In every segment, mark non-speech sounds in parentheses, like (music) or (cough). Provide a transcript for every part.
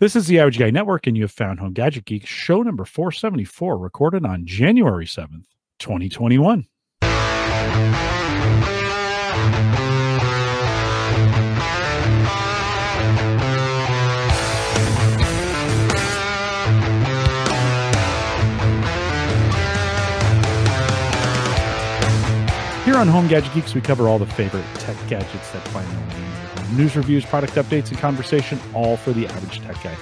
This is the Average Guy Network, and you have found Home Gadget Geek, show number 474, recorded on January 7th, 2021. Here on Home Gadget Geeks, we cover all the favorite tech gadgets that find their way in your home. News, reviews, product updates, and conversation, all for the average tech guy.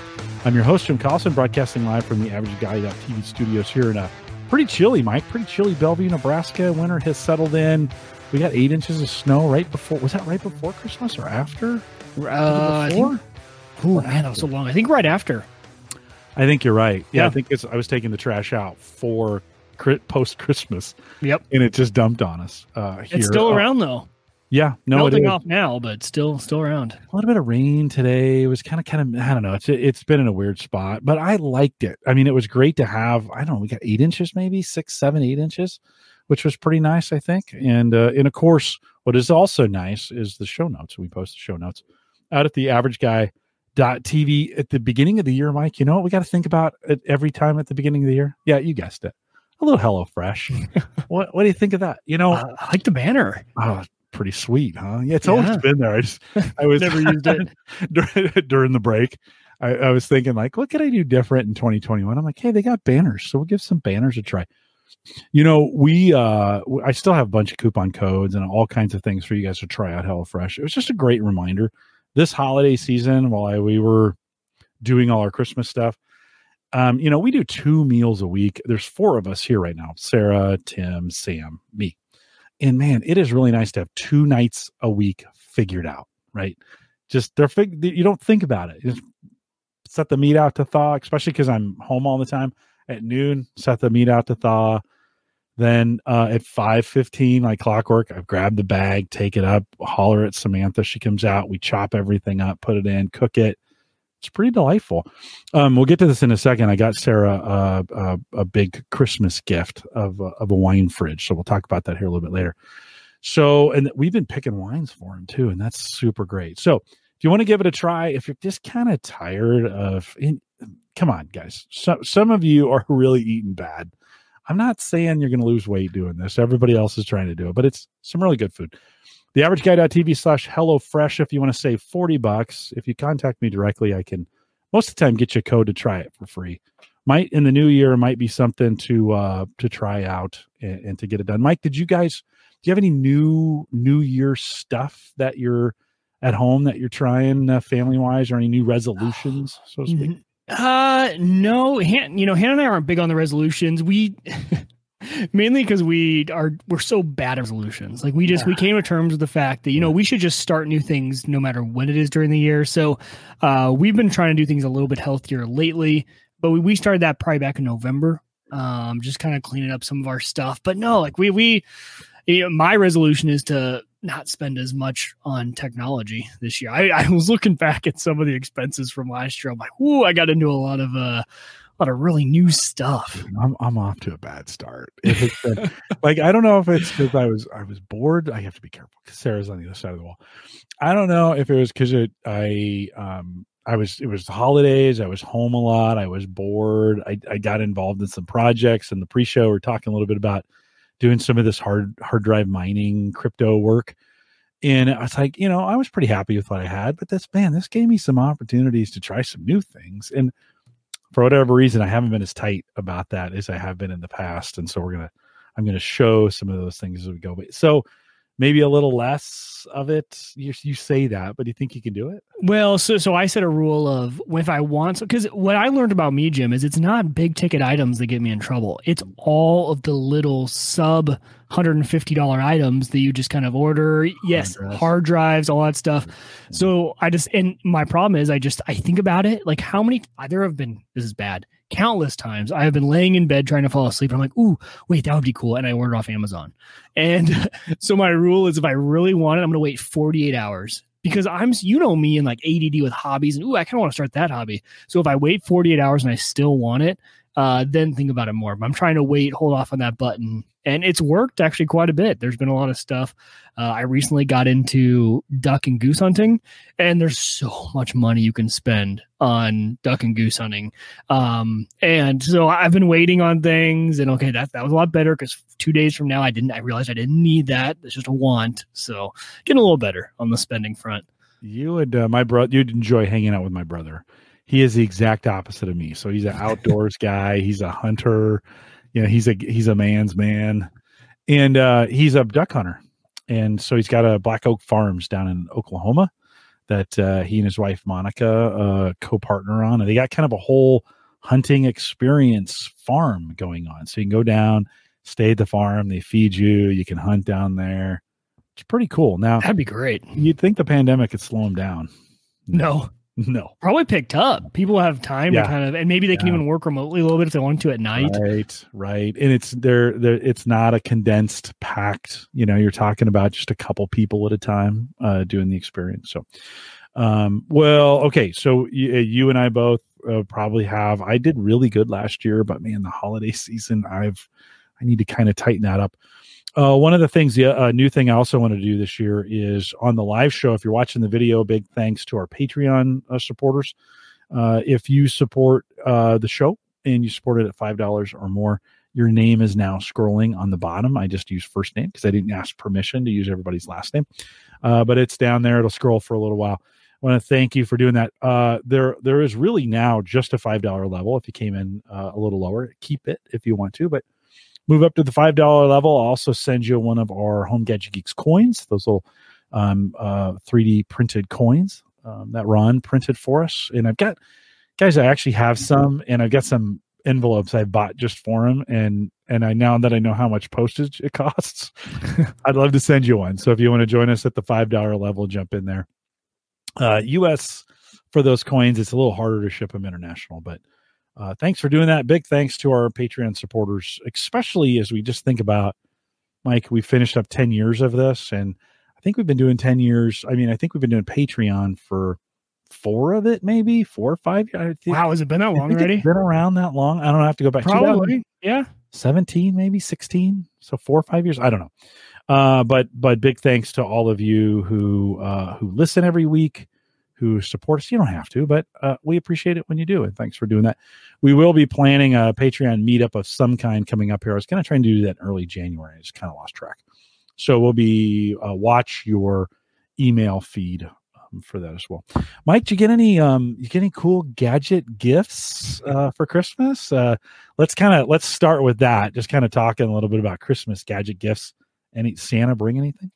I'm your host, Jim Collison, broadcasting live from the Average Guy TV studios here in a pretty chilly, Mike, pretty chilly Bellevue, Nebraska. Winter has settled in. We got eight inches of snow right before. Was that right before Christmas or after? Uh, before? oh man, that was so long. I think right after. I think you're right. Yeah, Yeah. I think it's. I was taking the trash out for post Christmas, Yep. and it just dumped on us. Uh, here. It's still Uh, around though. Yeah, no, Melting off now, but still still around. a little bit of rain today. It was kind of, kind of, I don't know. It's it's been in a weird spot, but I liked it. I mean, it was great to have. I don't know. We got eight inches, maybe six, seven, eight inches, which was pretty nice, I think. And uh, and of course, what is also nice is the show notes. We post the show notes out at the Average Guy dot TV at the beginning of the year. Mike, you know what we got to think about it every time at the beginning of the year? Yeah, you guessed it. A little Hello Fresh. (laughs) what what do you think of that? You know, Uh, I like the banner. Oh, pretty sweet, huh? Yeah, it's always Yeah. been there. I just I was (laughs) Never used it. (laughs) during, during the break. I, I was thinking like, what could I do different in 2021? I'm like, hey, they got banners, so we'll give some banners a try. You know, we uh I still have a bunch of coupon codes and all kinds of things for you guys to try out HelloFresh. It was just a great reminder this holiday season while I, we were doing all our Christmas stuff. Um, you know, we do two meals a week. There's four of us here right now: Sarah, Tim, Sam, me. And man, it is really nice to have two nights a week figured out, right? Just they're fig- you don't think about it. Just set the meat out to thaw, especially because I'm home all the time. At noon, set the meat out to thaw. Then uh, at five fifteen, like clockwork, I grab the bag, take it up, holler at Samantha. She comes out. We chop everything up, put it in, cook it. It's pretty delightful. Um, we'll get to this in a second. I got Sarah uh, uh, a big Christmas gift of a, of a wine fridge, so we'll talk about that here a little bit later. So, and we've been picking wines for him too, and that's super great. So, if you want to give it a try, if you're just kind of tired of, in, come on, guys. So, some of you are really eating bad. I'm not saying you're going to lose weight doing this. Everybody else is trying to do it, but it's some really good food. The average guy.tv slash HelloFresh. If you want to save 40 bucks, if you contact me directly, I can most of the time get you a code to try it for free. Might in the new year might be something to uh to try out and, and to get it done. Mike, did you guys do you have any new new year stuff that you're at home that you're trying uh, family wise or any new resolutions so to speak? Uh no, Han, you know, Hannah and I aren't big on the resolutions. We (laughs) mainly because we are we're so bad at resolutions. Like we just we came to terms with the fact that you know we should just start new things no matter when it is during the year. So uh we've been trying to do things a little bit healthier lately, but we, we started that probably back in November. Um just kind of cleaning up some of our stuff. But no, like we we you know, my resolution is to not spend as much on technology this year. I, I was looking back at some of the expenses from last year. I'm like, ooh, I got into a lot of uh, lot of really new stuff. I'm I'm off to a bad start. (laughs) Been, like I don't know if it's because I was I was bored. I have to be careful because Sarah's on the other side of the wall. I don't know if it was because it I um I was it was the holidays. I was home a lot. I was bored. I I got involved in some projects. And the pre-show we're talking a little bit about doing some of this hard hard drive mining crypto work. And I was like, you know, I was pretty happy with what I had, but this man, this gave me some opportunities to try some new things. And for whatever reason, I haven't been as tight about that as I have been in the past. And so we're gonna, I'm gonna show some of those things as we go. But so maybe a little less of it. You, you say that, but do you think you can do it? Well, so so I set a rule of if I want because what I learned about me, Jim, is it's not big ticket items that get me in trouble. It's all of the little sub hundred and fifty dollar items that you just kind of order. Yes, drives. hard drives, all that stuff. Mm-hmm. So I just and my problem is I just I think about it like how many there have been this is bad countless times I have been laying in bed trying to fall asleep. I'm like ooh wait that would be cool. And I ordered off Amazon. And (laughs) so my rule is if I really want it I'm gonna wait 48 hours because I'm you know me and like ADD with hobbies and ooh I kind of want to start that hobby. So if I wait 48 hours and I still want it uh, then think about it more. But I'm trying to wait, hold off on that button. And it's worked actually quite a bit. There's been a lot of stuff. Uh, I recently got into duck and goose hunting, and there's so much money you can spend on duck and goose hunting. Um, and so I've been waiting on things, and okay, that that was a lot better because two days from now I didn't. I realized I didn't need that. It's just a want. So getting a little better on the spending front. You would, uh, my brother, you'd enjoy hanging out with my brother he is the exact opposite of me. So he's an (laughs) outdoors guy. He's a hunter. You know, he's a he's a man's man, and uh, he's a duck hunter. And so he's got a Black Oak Farms down in Oklahoma that uh, he and his wife Monica uh, co-partner on, and they got kind of a whole hunting experience farm going on. So you can go down, stay at the farm. They feed you. You can hunt down there. It's pretty cool. Now that'd be great. You'd think the pandemic could slow him down. No, No, probably picked up. People have time Yeah. to kind of, and maybe they can even work remotely a little bit if they want to at night. Right, right. And it's there there it's not a condensed packed, you know, you're talking about just a couple people at a time uh doing the experience. So um well, okay, so you, you and I both uh, probably have I did really good last year, but man, the holiday (laughs) season I've I need to kind of tighten that up. Uh, one of the things, the uh, new thing I also want to do this year is on the live show. If you're watching the video, big thanks to our Patreon uh, supporters. Uh, if you support uh, the show and you support it at five dollars or more, your name is now scrolling on the bottom. I just use first name because I didn't ask permission to use everybody's last name, uh, but it's down there. It'll scroll for a little while. I want to thank you for doing that. There, there is really now just a five dollar level. If you came in a little lower, keep it if you want to, but move up to the five dollar level. I'll also send you one of our Home Gadget Geeks coins. Those little um, uh, 3D printed coins um, that Ron printed for us. And I've got guys, I actually have some, and I've got some envelopes I bought just for him. And and I now that I know how much postage it (laughs) costs, (laughs) I'd love to send you one. So if you want to join us at the five dollar level, jump in there. Uh, U.S. for those coins, it's a little harder to ship them international, but. Uh, thanks for doing that. Big thanks to our Patreon supporters, especially as we just think about Mike. We finished up 10 years of this, and I think we've been doing 10 years. I mean, I think we've been doing Patreon for four of it, maybe four or five. Think, Wow, has it been that long already? Been around that long. I don't have to go back. Probably. Yeah. 17 maybe 16 so four or five years i don't know uh but but big thanks to all of you who uh who listen every week who support us you don't have to but uh we appreciate it when you do and thanks for doing that. We will be planning a patreon meetup of some kind coming up here. I was going to try and do that in early january i just kind of lost track. So we'll be uh, watch your email feed um, for that as well. Mike did you get any um you get any cool gadget gifts uh for christmas? Uh let's kind of let's start with that just kind of talking a little bit about christmas gadget gifts. Any santa bring anything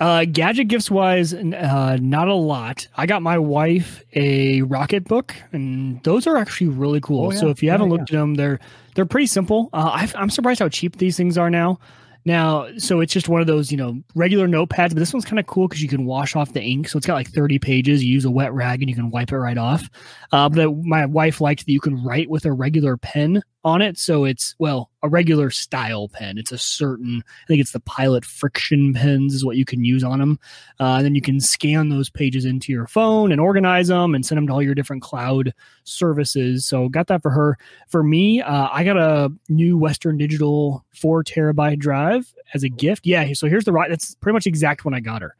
Uh, gadget gifts wise, uh, not a lot. I got my wife a Rocketbook, and those are actually really cool. Oh, yeah. So if you Yeah, haven't yeah. looked at them, they're they're pretty simple. Uh, I, I'm surprised how cheap these things are now. Now, so it's just one of those, you know, regular notepads, but this one's kind of cool because you can wash off the ink. So it's got like 30 pages. You use a wet rag and you can wipe it right off. Uh, but my wife liked that you can write with a regular pen on it. So it's, well, a regular style pen. It's a certain, I think it's the Pilot friction pens is what you can use on them. Uh, and then you can scan those pages into your phone and organize them and send them to all your different cloud services. So got that for her. For me, uh, I got a new Western Digital four terabyte drive as a gift. Yeah, so here's the right. That's pretty much exact one I got her.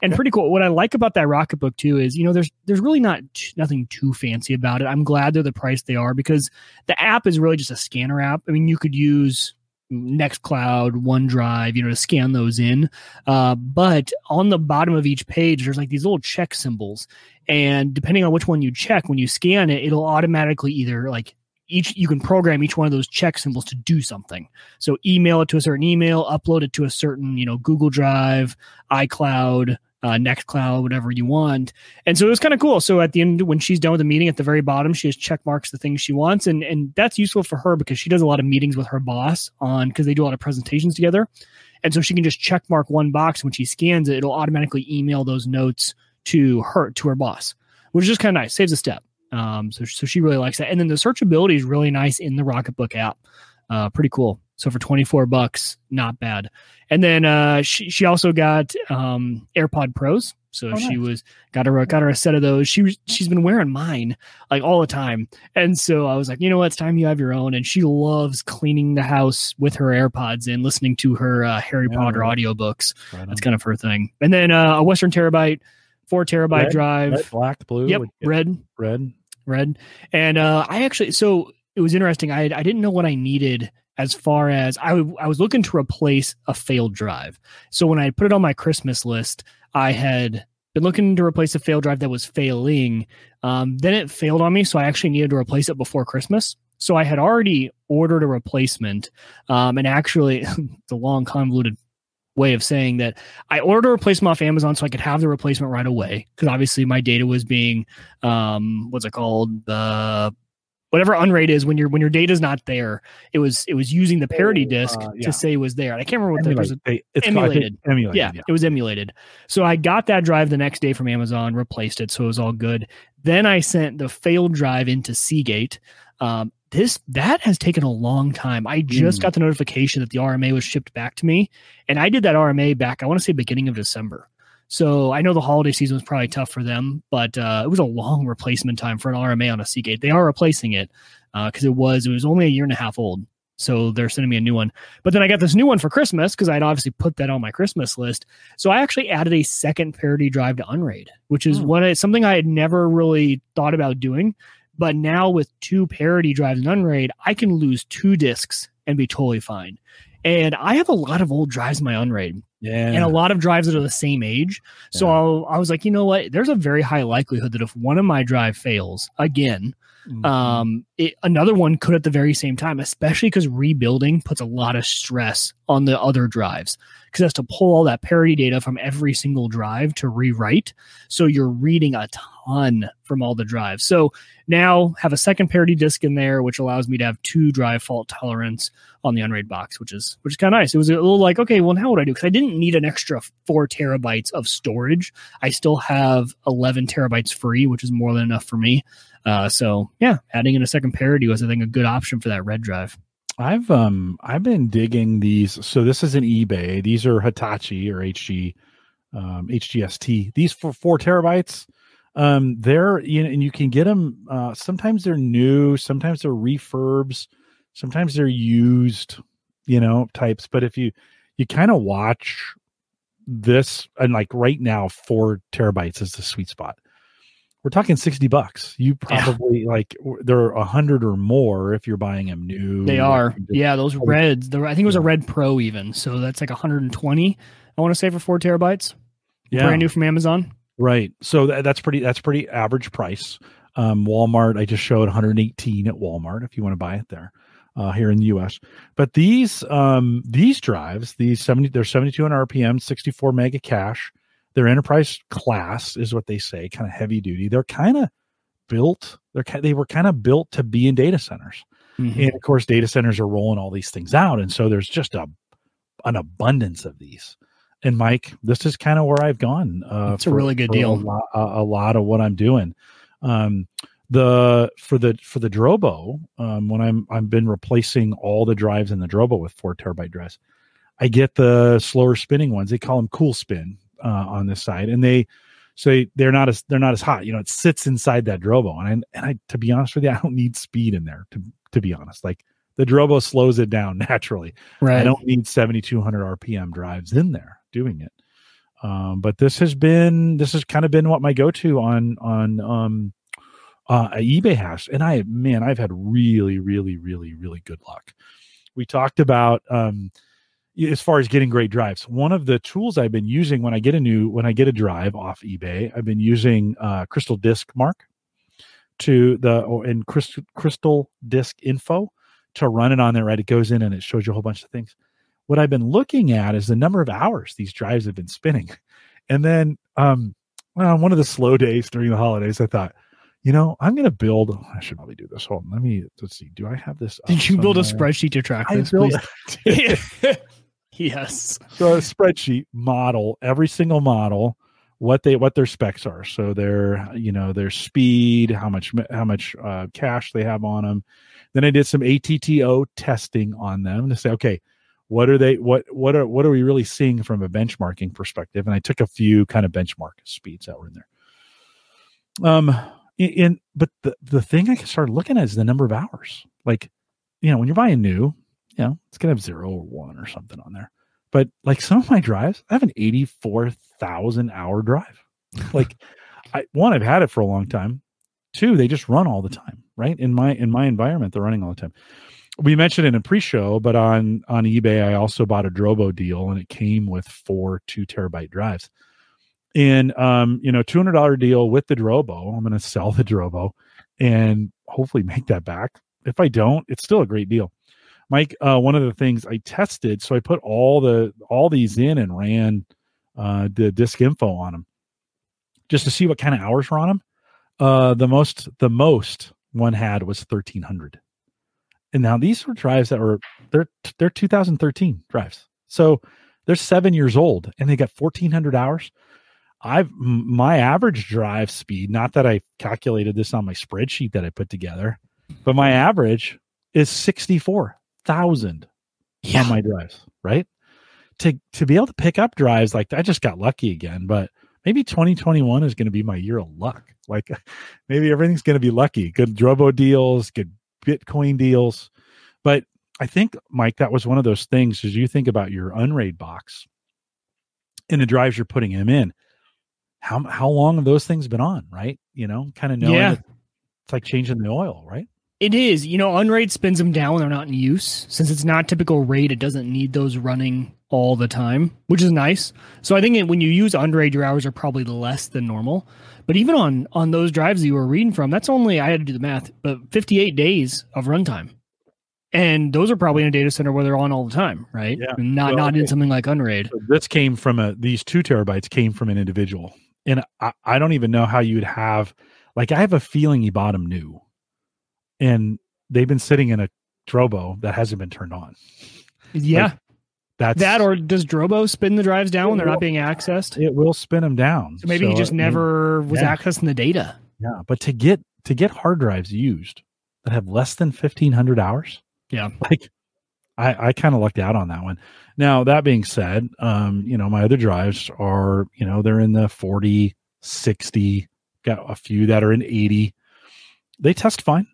And pretty cool. What I like about that Rocketbook too is, you know, there's there's really not t- nothing too fancy about it. I'm glad they're the price they are because the app is really just a scanner app. I mean, you could use Nextcloud, OneDrive, you know, to scan those in. Uh, but on the bottom of each page, there's like these little check symbols, and depending on which one you check, when you scan it, it'll automatically either like each you can program each one of those check symbols to do something. So email it to a certain email, upload it to a certain you know Google Drive, iCloud. Uh, Nextcloud, whatever you want, and so it was kind of cool. So at the end, when she's done with the meeting, at the very bottom, she just check marks the things she wants, and and that's useful for her because she does a lot of meetings with her boss on because they do a lot of presentations together, and so she can just check mark one box when she scans it. It'll automatically email those notes to her to her boss, which is just kind of nice, saves a step. Um, so so she really likes that, and then the searchability is really nice in the Rocketbook app. Uh, pretty cool. So for twenty four bucks, not bad. And then uh, she she also got um, AirPod Pros. So Oh, she nice. was got her got her a set of those. She was she's been wearing mine like all the time, and so I was like, you know what, it's time you have your own. And she loves cleaning the house with her AirPods and listening to her uh, Harry Yeah, Potter right. audiobooks. Right. That's kind of her thing. And then uh, a Western Terabyte, four terabyte Red? drive. red, black, blue. Yep, red, red. red. And uh, I actually, so it was interesting. I I didn't know what I needed as far as I w- I was looking to replace a failed drive. So when I put it on my Christmas list, I had been looking to replace a failed drive that was failing. Um, then it failed on me, so I actually needed to replace it before Christmas. So I had already ordered a replacement, um, and actually, (laughs) the long convoluted way of saying that I ordered a replacement off Amazon so I could have the replacement right away because obviously my data was being um what's it called the whatever Unraid is when your when your data is not there it was it was using the parity Oh, disk uh, yeah. to say it was there and I can't remember what the, Emulate. They- it's called- emulated. emulated. yeah, yeah. it was emulated. So I got that drive the next day from Amazon, replaced it, so it was all good. Then I sent the failed drive into Seagate. Um, this that has taken a long time. I just Mm. got the notification that the RMA was shipped back to me, and I did that RMA back. I want to say beginning of December. So I know the holiday season was probably tough for them, but uh, it was a long replacement time for an RMA on a Seagate. They are replacing it because it was it was only a year and a half old. So they're sending me a new one. But then I got this new one for Christmas because I'd obviously put that on my Christmas list. So I actually added a second parity drive to Unraid, which is Hmm. what I, something I had never really thought about doing. But now with two parity drives in Unraid, I can lose two discs and be totally fine. And I have a lot of old drives in my Unraid yeah. and a lot of drives that are the same age. So Yeah. I'll, I was like, you know what? There's a very high likelihood that if one of my drive fails again, Mhm. um, it, another one could at the very same time, especially because rebuilding puts a lot of stress on the other drives because it has to pull all that parity data from every single drive to rewrite. So you're reading a ton from all the drives. So now have a second parity disk in there, which allows me to have two drive fault tolerance on the Unraid box, which is which is kind of nice. It was a little like, okay, well, now what do I do? Because I didn't need an extra four terabytes of storage. I still have 11 terabytes free, which is more than enough for me. Uh, so yeah, adding in a second parity was I think a good option for that red drive. I've um I've been digging these. So this is an eBay. These are Hitachi or HG, um, HGST. These for four terabytes. Um, they're you know, and you can get them. Uh, sometimes they're new. Sometimes they're refurbs. Sometimes they're used. You know types. But if you you kind of watch this and like right now, four terabytes is the sweet spot. We're talking sixty bucks. You Yeah. probably like w- they're a hundred or more if you're buying them new. They are, yeah, those Oh, reds. The, I think it was a red pro even, so that's like 120. I want to say for four terabytes, yeah. brand new from Amazon. Right. So that, that's pretty that's pretty average price. Um, Walmart, I just showed 118 at Walmart if you want to buy it there. Uh, here in the US. But these um these drives, these 70 they're 7200 RPM, 64 mega cache. They're enterprise class is what they say, kind of heavy duty. They're kind of built they're they were kind of built to be in data centers. Mhm. And of course data centers are rolling all these things out and so there's just a an abundance of these. And Mike, this is kind of where I've gone. Uh, It's a really good deal. A lot, a, lot of what I'm doing. Um, the for the for the Drobo, um, when I'm I've been replacing all the drives in the Drobo with four terabyte drives. I get the slower spinning ones. They call them cool spin uh, on this side, and they say they're not as they're not as hot. You know, it sits inside that Drobo, and I, and I to be honest with you, I don't need speed in there. To to be honest, like the Drobo slows it down (laughs) naturally. right. I don't need 7200 RPM drives in there doing it. Um, but this has been this has kind of been what my go-to on on um uh eBay has. And I man, I've had really, really, really, really good luck. We talked about um as far as getting great drives. One of the tools I've been using when I get a new when I get a drive off eBay, I've been using uh Crystal Disk Mark to the or in Crystal Crystal Disk Info to run it on there, right? It goes in and it shows you a whole bunch of things. What I've been looking at is the number of hours these drives have been spinning. And then um well, on one of the slow days during the holidays, I thought, you know, I'm gonna build I should probably do this. Hold on, let me let's see. Do I have this? Did you build a spreadsheet to track I this? built please? (laughs) (laughs) yes. so a spreadsheet model every single model what they what their specs are so their you know their speed how much how much uh, cache they have on them then i did some atto testing on them to say okay what are they what what are what are we really seeing from a benchmarking perspective? And i took a few kind of benchmark speeds that were in there. Um in, but the the thing i started looking at is the number of hours. Like you know when you're buying new you know it's gonna have zero or one or something on there. But like some of my drives i have an 84000 hour drive. (laughs) Like i one i've had it for a long time. Two they just run all the time right? In my in my environment they're running all the time we mentioned in pre-show, but on on eBay, I also bought a Drobo deal, and it came with four two terabyte drives. And um, you know, two hundred dollar deal with the Drobo. I'm going to sell the Drobo, and hopefully make that back. If I don't, it's still a great deal. Mike, uh, one of the things I tested, so I put all the all these in and ran uh, the disk info on them, just to see what kind of hours were on them. Uh, the most the most one had was thirteen hundred and now these were drives that were they're they're 2013 drives. So they're seven years old and they got 1400 hours. I've my average drive speed not that i calculated this on my spreadsheet that i put together but my mm-hmm. average is 64000 yeah. on my drives right? To to be able to pick up drives like i just got lucky again but maybe 2021 is going to be my year of luck. Like (laughs) maybe everything's going to be lucky. Good drobo deals good Bitcoin deals. But I think, Mike, that was one of those things as you think about your Unraid box and the drives you're putting them in. How how long have those things been on, right? You know, kind of knowing yeah. it's like changing the oil, right? It is. You know, Unraid spins them down when they're not in use. Since it's not typical RAID, it doesn't need those running all the time, which is nice. So I think it, when you use Unraid, your hours are probably less than normal. But even on on those drives that you were reading from, that's only I had to do the math, but 58 days of runtime. And those are probably in a data center where they're on all the time, right? Yeah. Not well, not in something like Unraid. So this came from a these two terabytes came from an individual. And I, I don't even know how you would have like I have a feeling he bought them new. And they've been sitting in a Drobo that hasn't been turned on. Yeah. Like, that's that, or does Drobo spin the drives down when they're will, not being accessed? It will spin them down. So maybe so, he just never was yeah. accessing the data. Yeah, but to get to get hard drives used that have less than fifteen hundred hours, yeah, like I I kind of lucked out on that one. Now that being said, um, you know my other drives are you know they're in the 40, 60, got a few that are in eighty. They test fine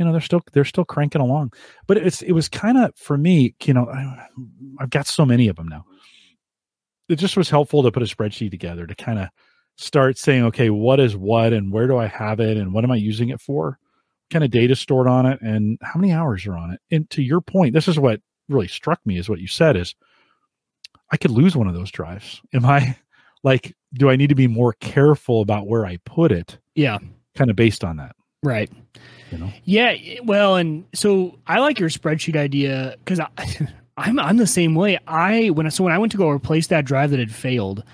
you know they're still they're still cranking along. But it's it was kind of for me you know I, i've got so many of them now. It just was helpful to put a spreadsheet together to kind of start saying okay what is what and where do i have it and what am i using it for? Kind of data stored on it and how many hours are on it. And to your point this is what really struck me is what you said is i could lose one of those drives. (laughs) Am i like do i need to be more careful about where i put it? Yeah. Kind of based on that right you know? Yeah, well, and so I like your spreadsheet idea because (laughs) I'm I'm the same way. I when so when I went to go replace that drive that had failed,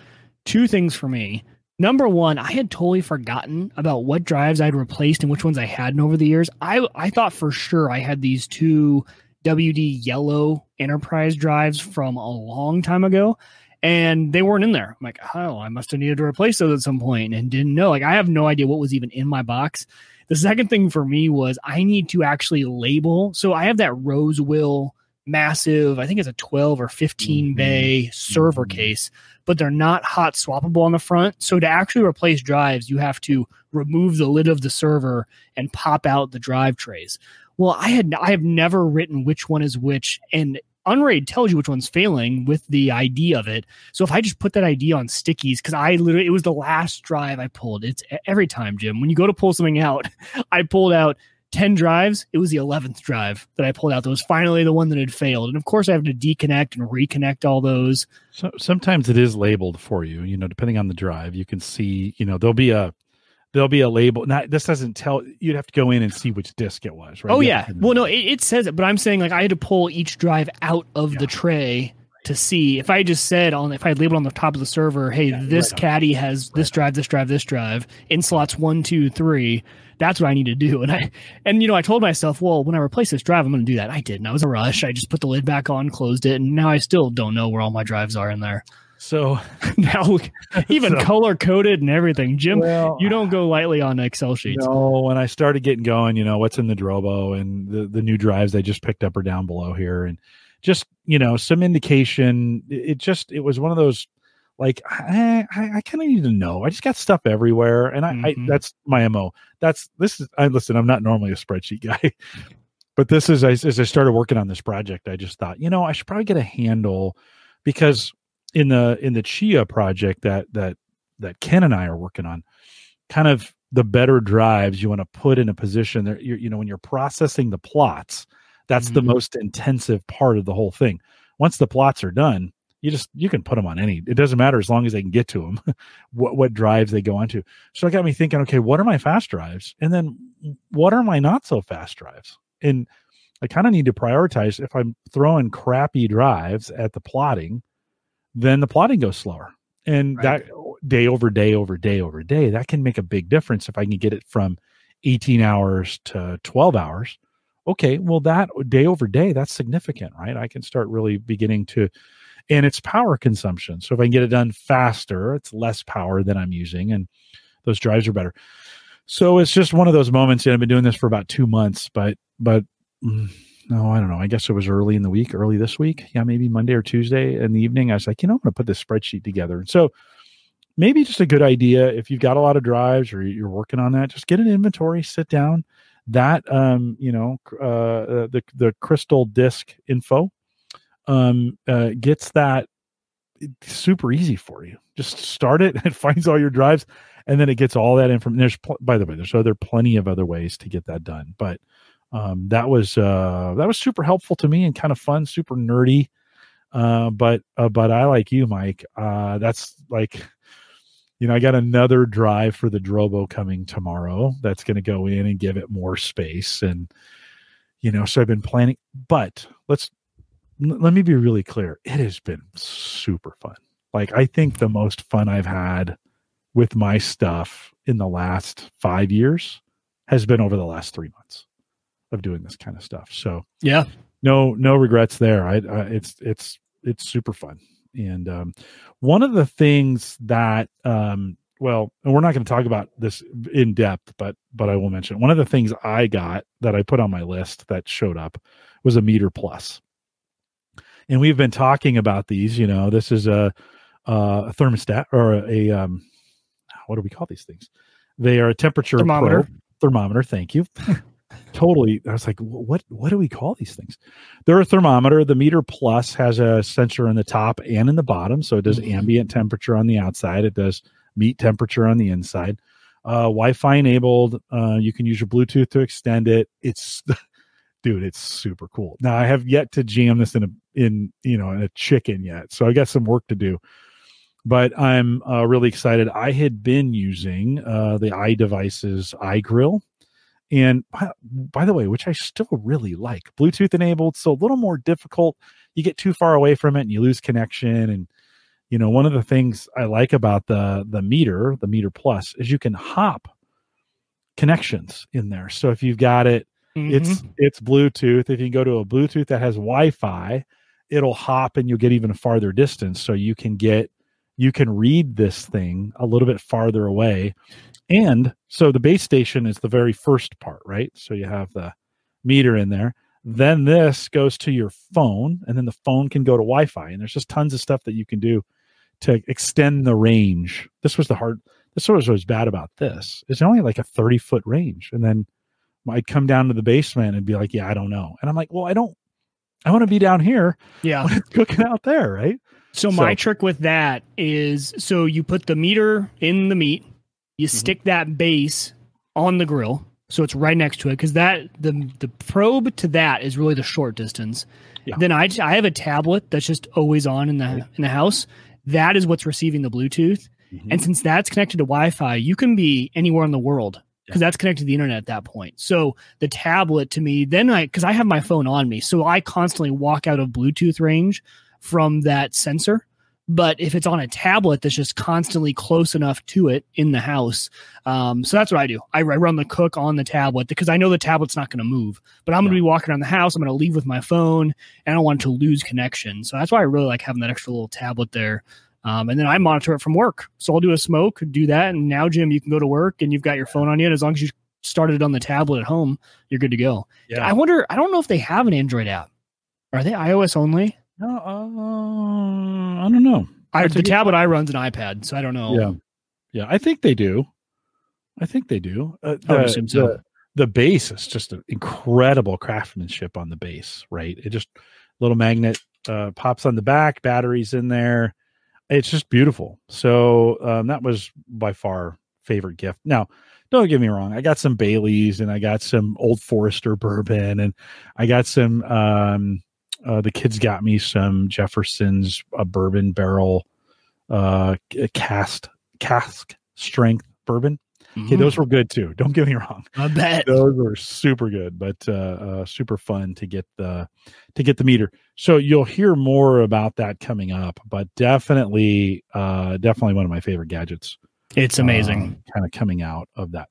two things for me. Number one, I had totally forgotten about what drives I'd replaced and which ones I hadn't over the years. I I thought for sure I had these two WD yellow enterprise drives from a long time ago and they weren't in there. I'm like, oh, I must have needed to replace those at some point and didn't know. Like, I have no idea what was even in my box. The second thing for me was I need to actually label. So I have that Rosewill massive, I think it's a 12 or 15 mm-hmm. bay server mm-hmm. case, but they're not hot swappable on the front. So to actually replace drives, you have to remove the lid of the server and pop out the drive trays. Well, I had I have never written which one is which, and Unraid tells you which one's failing with the ID of it. So if I just put that ID on stickies, because I literally, it was the last drive I pulled. It's every time, Jim, when you go to pull something out, (laughs) I pulled out 10 drives. It was the 11th drive that I pulled out that was finally the one that had failed. And of course, I have to deconnect and reconnect all those. So sometimes it is labeled for you, you know, depending on the drive. You can see, you know, there'll be a, there'll be a label. Not this doesn't tell. You'd have to go in and see which disc it was, right? Oh yeah. Well, no, it, it, says it, but I'm saying like I had to pull each drive out of yeah. the tray to see. If I just said on, if I had labeled on the top of the server, hey, yeah, this right caddy has right this drive, this drive, this drive in slots one, two, three. That's what I need to do. (laughs) And I, and you know, I told myself, well, when I replace this drive, I'm going to do that. I didn't. I was a rush. I just put the lid back on, closed it, and now I still don't know where all my drives are in there. So (laughs) now, (laughs) even so, color coded and everything, Jim, well, you don't go lightly on Excel sheets. No, when I started getting going, you know what's in the Drobo and the the new drives I just picked up are down below here, and just you know some indication. It just it was one of those like I I, I kind of need to know. I just got stuff everywhere, and I, mm-hmm. I that's my mo. That's this is. I listen. I'm not normally a spreadsheet (laughs) guy, but this is as, as I started working on this project. I just thought, you know, I should probably get a handle because in the in the Chia project that that that Ken and I are working on, kind of the better drives you want to put in a position that you you know when you're processing the plots, that's mm-hmm. the most intensive part of the whole thing. Once the plots are done, you just you can put them on any. It doesn't matter as long as they can get to them. (laughs) what what drives they go onto. So it got me thinking. Okay, what are my fast drives, and then what are my not so fast drives? And I kind of need to prioritize. If I'm throwing crappy drives at the plotting, then the plotting goes slower. And right. that day over day over day over day that can make a big difference if i can get it from 18 hours to 12 hours. Okay well that day over day that's significant right? I can start really beginning to and it's power consumption. So if i can get it done faster it's less power than i'm using and those drives are better. So it's just one of those moments and i've been doing this for about two months but but mm, no, I don't know. I guess it was early in the week, early this week. Yeah, maybe Monday or Tuesday in the evening. I was like, you know, I'm going to put this spreadsheet together. And so maybe just a good idea if you've got a lot of drives or you're working on that, just get an inventory, sit down. That um, you know, uh, uh the the crystal disk info um uh, gets that super easy for you. Just start it. (laughs) It finds all your drives, and then it gets all that information. There's, by the way, there's other plenty of other ways to get that done, but um, that was uh, that was super helpful to me and kind of fun, super nerdy. Uh, but uh, but I like you, Mike. Uh, that's like, you know, I got another drive for the Drobo coming tomorrow. That's going to go in and give it more space, and you know, so I've been planning. But let's let me be really clear. It has been super fun. Like I think the most fun I've had with my stuff in the last five years has been over the last three months of doing this kind of stuff. So yeah, no no regrets there. I, I it's it's it's super fun. And um, one of the things that um, well, and we're not going to talk about this in depth, but but I will mention one of the things I got that I put on my list that showed up was a Meater Plus. And we've been talking about these. You know, this is a a thermostat or a, um, what do we call these things? They are a temperature thermometer. Thermometer. Thank you. (laughs) totally i was like what what do we call these things? They're a thermometer. The Meater Plus has a sensor in the top and in the bottom so it does mm-hmm. ambient temperature on the outside. It does meat temperature on the inside. Uh, wi-fi enabled. Uh, you can use your bluetooth to extend it. It's (laughs) dude it's super cool. Now i have yet to jam this in a in you know in a chicken yet so i got some work to do. But i'm uh, really excited. I had been using uh, the iDevices iGrill and by, by, the way, which I still really like, Bluetooth enabled, so a little more difficult. You get too far away from it and you lose connection. And you know, one of the things I like about the the Meater, the Meater Plus, is you can hop connections in there. So if you've got it, mm-hmm. it's it's Bluetooth. If you go to a Bluetooth that has Wi-Fi, it'll hop and you'll get even a farther distance. So you can get you can read this thing a little bit farther away and so the base station is the very first part, right? So you have the Meater in there. Then this goes to your phone, and then the phone can go to Wi Fi. And there's just tons of stuff that you can do to extend the range. This was the hard, this was what was bad about this. It's only like a 30 foot range. And then I'd come down to the basement and be like, yeah, I don't know. And I'm like, well, I don't, I want to be down here. Yeah. cooking out there, right? So, so my trick with that is so you put the Meater in the meat you mm-hmm. stick that base on the grill, so it's right next to it because that the the probe to that is really the short distance. Yeah. Then I I have a tablet that's just always on in the in the house. That is what's receiving the Bluetooth, mm-hmm. and since that's connected to Wi-Fi, you can be anywhere in the world because yeah. that's connected to the internet at that point. So the tablet to me, then I because I have my phone on me, so I constantly walk out of Bluetooth range from that sensor. But if it's on a tablet that's just constantly close enough to it in the house, um, so that's what I do. I, I, run the cook on the tablet because I know the tablet's not going to move. But I'm going to be walking around the house. I'm going to leave with my phone, and I don't want to lose connection. So that's why I really like having that extra little tablet there. Um, and then I monitor it from work. So I'll do a smoke, do that, and now Jim, you can go to work and you've got your phone on you. And as long as you started it on the tablet at home, you're good to go. Yeah. I wonder. I don't know if they have an Android app. Are they iOS only? No, uh, I don't know. I, the tablet I run's an iPad, so I don't know. Yeah, yeah, I think they do. I think they do. Uh, I the, assume so. the, the base is just an incredible craftsmanship on the base, right? It just little magnet uh, pops on the back, batteries in there. It's just beautiful. So um, that was by far favorite gift. Now, don't get me wrong. I got some Baileys and I got some Old Forester bourbon and I got some. Um, uh, the kids got me some Jefferson's uh, bourbon barrel uh, cast cask strength bourbon. Okay, Mhm. those were good too. Don't get me wrong; I bet. those were super good, but uh, uh, super fun to get the to get the Meater. So you'll hear more about that coming up, but definitely, uh, definitely one of my favorite gadgets. It's amazing. kind of coming out of that.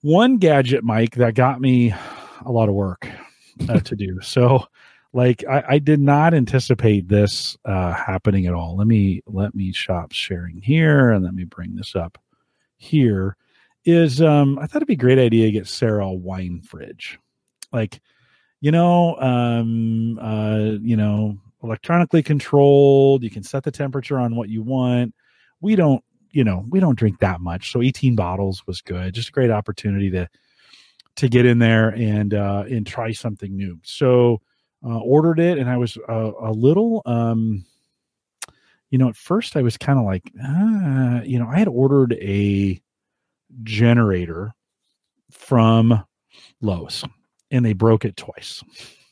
One gadget, Mike, that got me a lot of work uh, to do. So, like, I, I did not anticipate this uh, happening at all. Let me let me shop sharing here, and let me bring this up here. Is um, I thought it'd be a great idea to get Sarah a wine fridge, like, you know, um, uh, you know, electronically controlled. You can set the temperature on what you want. We don't you know we don't drink that much so 18 bottles was good just a great opportunity to to get in there and uh and try something new so uh ordered it and i was a, a little um you know at first i was kind of like ah, you know i had ordered a generator from lowes and they broke it twice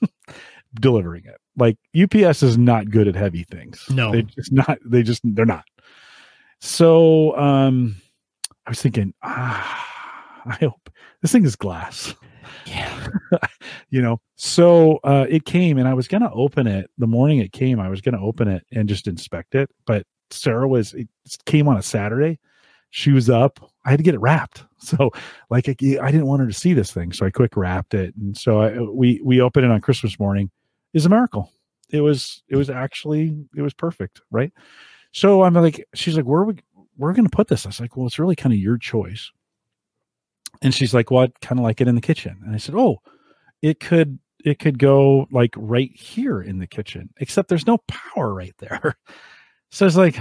(laughs) delivering it like ups is not good at heavy things No. they just not they just they're not so um I was thinking, ah, (laughs) I hope this thing is glass. Yeah. (laughs) you know. So uh it came and I was gonna open it the morning it came, I was gonna open it and just inspect it. But Sarah was it came on a Saturday. She was up. I had to get it wrapped. (laughs) So like I, I didn't want her to see this thing. So I quick wrapped it. And so I, we we opened it on Christmas morning. Is a miracle. It was it was actually it was perfect, right? So I'm like, she's like, where are we we're gonna put this? I was like, well, it's really kind of your choice. And she's like, well, kind of like it in the kitchen. And I said, oh, it could it could go like right here in the kitchen, except there's no power right there. (laughs) So I was like,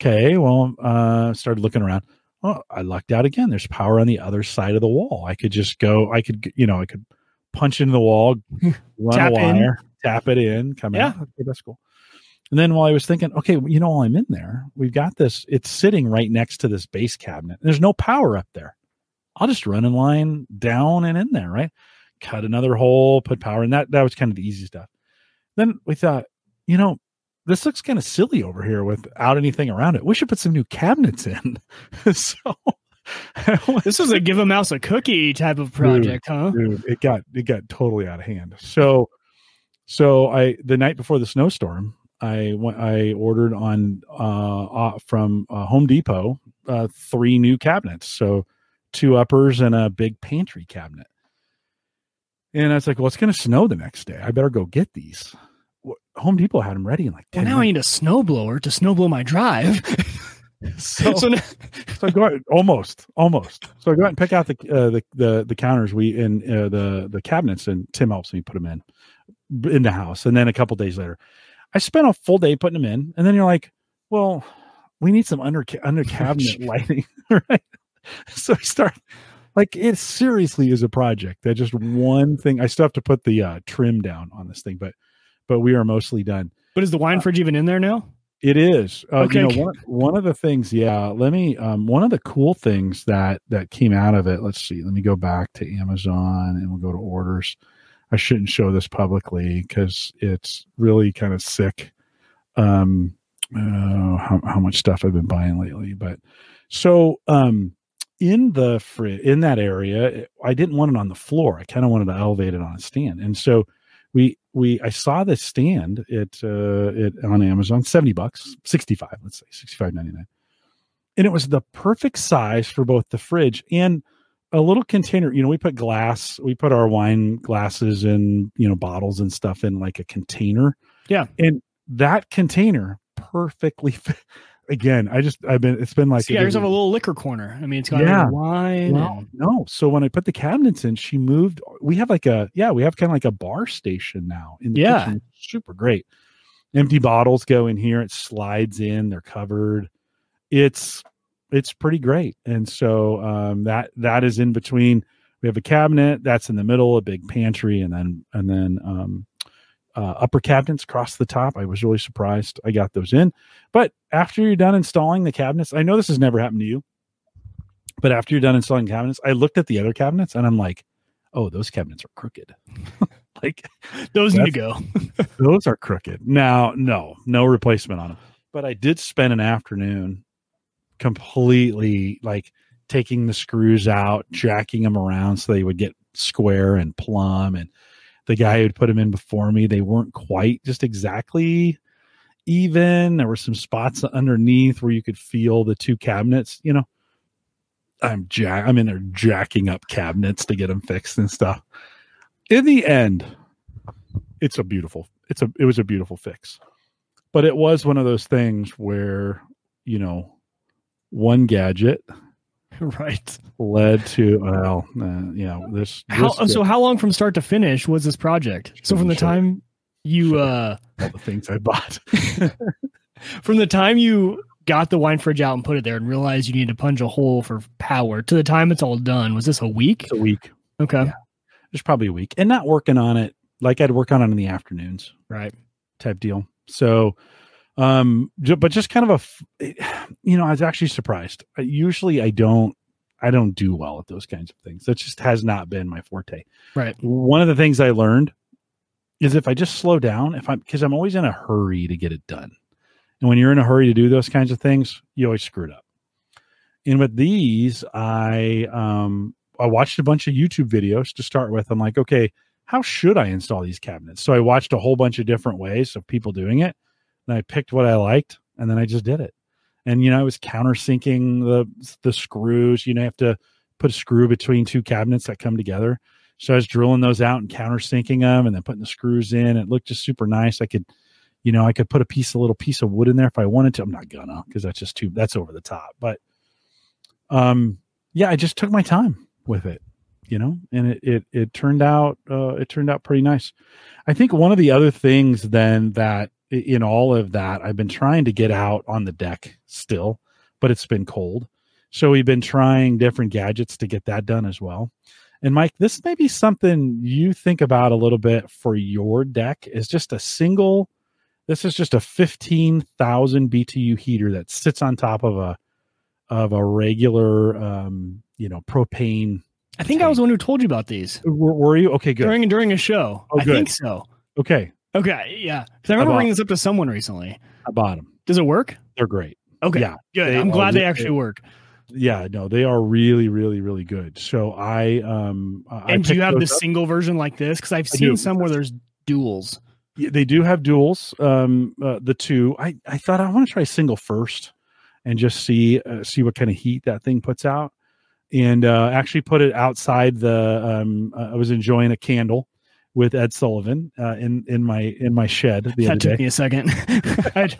okay, well, uh, started looking around. Oh, I lucked out again. There's power on the other side of the wall. I could just go. I could, you know, I could punch into the wall, (laughs) run Tap a in. wire, tap it in, come Yeah. out. Okay, that's cool. And then while I was thinking, okay, you know, while I'm in there, we've got this. It's sitting right next to this base cabinet. There's no power up there. I'll just run in line down and in there, right? Cut another hole, put power in. That that was kind of the easy stuff. Then we thought, you know, this looks kind of silly over here without anything around it. We should put some new cabinets in. (laughs) so This was a give a mouse a cookie type of project, huh? dude, it got it got totally out of hand. So so I the night before the snowstorm, I went I ordered on uh, uh from uh, Home Depot uh three new cabinets. So two uppers and a big pantry cabinet. And I was like, well, it's going to snow the next day. I better go get these. Home Depot had them ready in like Well, 10 now I need a snowblower to snowblow my drive. (laughs) So, so now, so I go out almost, almost. So I go out and pick out the uh, the, the the counters we in uh, the the cabinets, and Tim helps me put them in in the house. And then a couple days later, I spent a full day putting them in, and then you're like, well, we need some under under cabinet (laughs) lighting, (laughs) right? (laughs) So I start like it seriously is a project that just one thing. I still have to put the uh, trim down on this thing, but but we are mostly done. but is the wine fridge even in there now? It is. Uh, Okay. You know, one, one of the things, yeah, let me, um, one of the cool things that, that came out of it, let's see, let me go back to Amazon and we'll go to orders. I shouldn't show this publicly because it's really kind of sick. Um, uh, how, how much stuff I've been buying lately, but so, um, in the fridge, in that area, I didn't want it on the floor. I kind of wanted to elevate it on a stand. And so we, we, I saw this stand at, uh, it on Amazon, 70 bucks, 65, let's say 65.99. And it was the perfect size for both the fridge and a little container. You know, we put glass, we put our wine glasses and, you know, bottles and stuff in like a container. Yeah. And that container perfectly (laughs) fit. Again, I just I've been it's been like So yeah, there's a little liquor corner. I mean, it's got Yeah. wine. And- no. So when I put the cabinets in, she moved. We have like a yeah, we have kind of like a bar station now in the Yeah. kitchen. Super great. Empty bottles go in here. It slides in. They're covered. It's it's pretty great. And so um, that that is in between. We have a cabinet that's in the middle, a big pantry, and then and then um, uh, upper cabinets across the top. I was really surprised I got those in. But after you're done installing the cabinets, I know this has never happened to you, but after you're done installing cabinets, I looked at the other cabinets and I'm like, oh, those cabinets are crooked. (laughs) like those need to go. (laughs) those are crooked. Now, no, no replacement on them. But I did spend an afternoon completely like taking the screws out, jacking them around so they would get square and plumb. And the guy who'd put them in before me, they weren't quite just exactly even. There were some spots underneath where you could feel the two cabinets, you know. I'm jack I'm in there jacking up cabinets to get them fixed and stuff. In the end, it's a beautiful it's a it was a beautiful fix. But it was one of those things where, you know, one gadget (laughs) right. led to well, uh, you know, this, How, this so how long from start to finish was this project? So from the Sure. time you Sure. uh all the things I bought. (laughs) (laughs) from the time you got the wine fridge out and put it there and realized you needed to punch a hole for power to the time it's all done, was this a week? It's a week. Okay. Yeah. There's probably a week. And not working on it like I'd work on it in the afternoons. Right. type deal. So, um, but just kind of a (sighs) you know, I was actually surprised. Usually, I don't, I don't do well at those kinds of things. That just has not been my forte. Right. One of the things I learned is if I just slow down, if I'm because I'm always in a hurry to get it done, and when you're in a hurry to do those kinds of things, you always screw it up. And with these, I um, I watched a bunch of YouTube videos to start with. I'm like, okay, how should I install these cabinets? So I watched a whole bunch of different ways of people doing it, and I picked what I liked, and then I just did it. And you know, I was countersinking the the screws. You know, you have to put a screw between two cabinets that come together. So I was drilling those out and countersinking them, and then putting the screws in. It looked just super nice. I could, you know, I could put a piece, a little piece of wood in there if I wanted to. I'm not gonna because that's just too that's over the top. But um, yeah, I just took my time with it you know and it it, it turned out uh, it turned out pretty nice i think one of the other things then that in all of that i've been trying to get out on the deck still but it's been cold so we've been trying different gadgets to get that done as well and mike this may be something you think about a little bit for your deck is just a single this is just a 15000 btu heater that sits on top of a of a regular um you know propane I think I was the one who told you about these were, were you okay? Good. during during a show. Oh, I good. think so. Okay, Okay, yeah. Because I remember bringing this up to someone recently. I bought them. Does it work? They're great. Okay, Yeah, good. they I'm are glad they really- actually work. Yeah, no, they are really, really, really good. So I um I And do you have the up. single version like this? Because I've seen some where there's duals. Yeah, they do have duals. Um, uh, the two. I I thought I want to try single first and just see uh, see what kind of heat that thing puts out, and uh, actually put it outside the. Um, uh, I was enjoying a candle with Ed Sullivan uh, in in my in my shed the That took day. me a second. (laughs)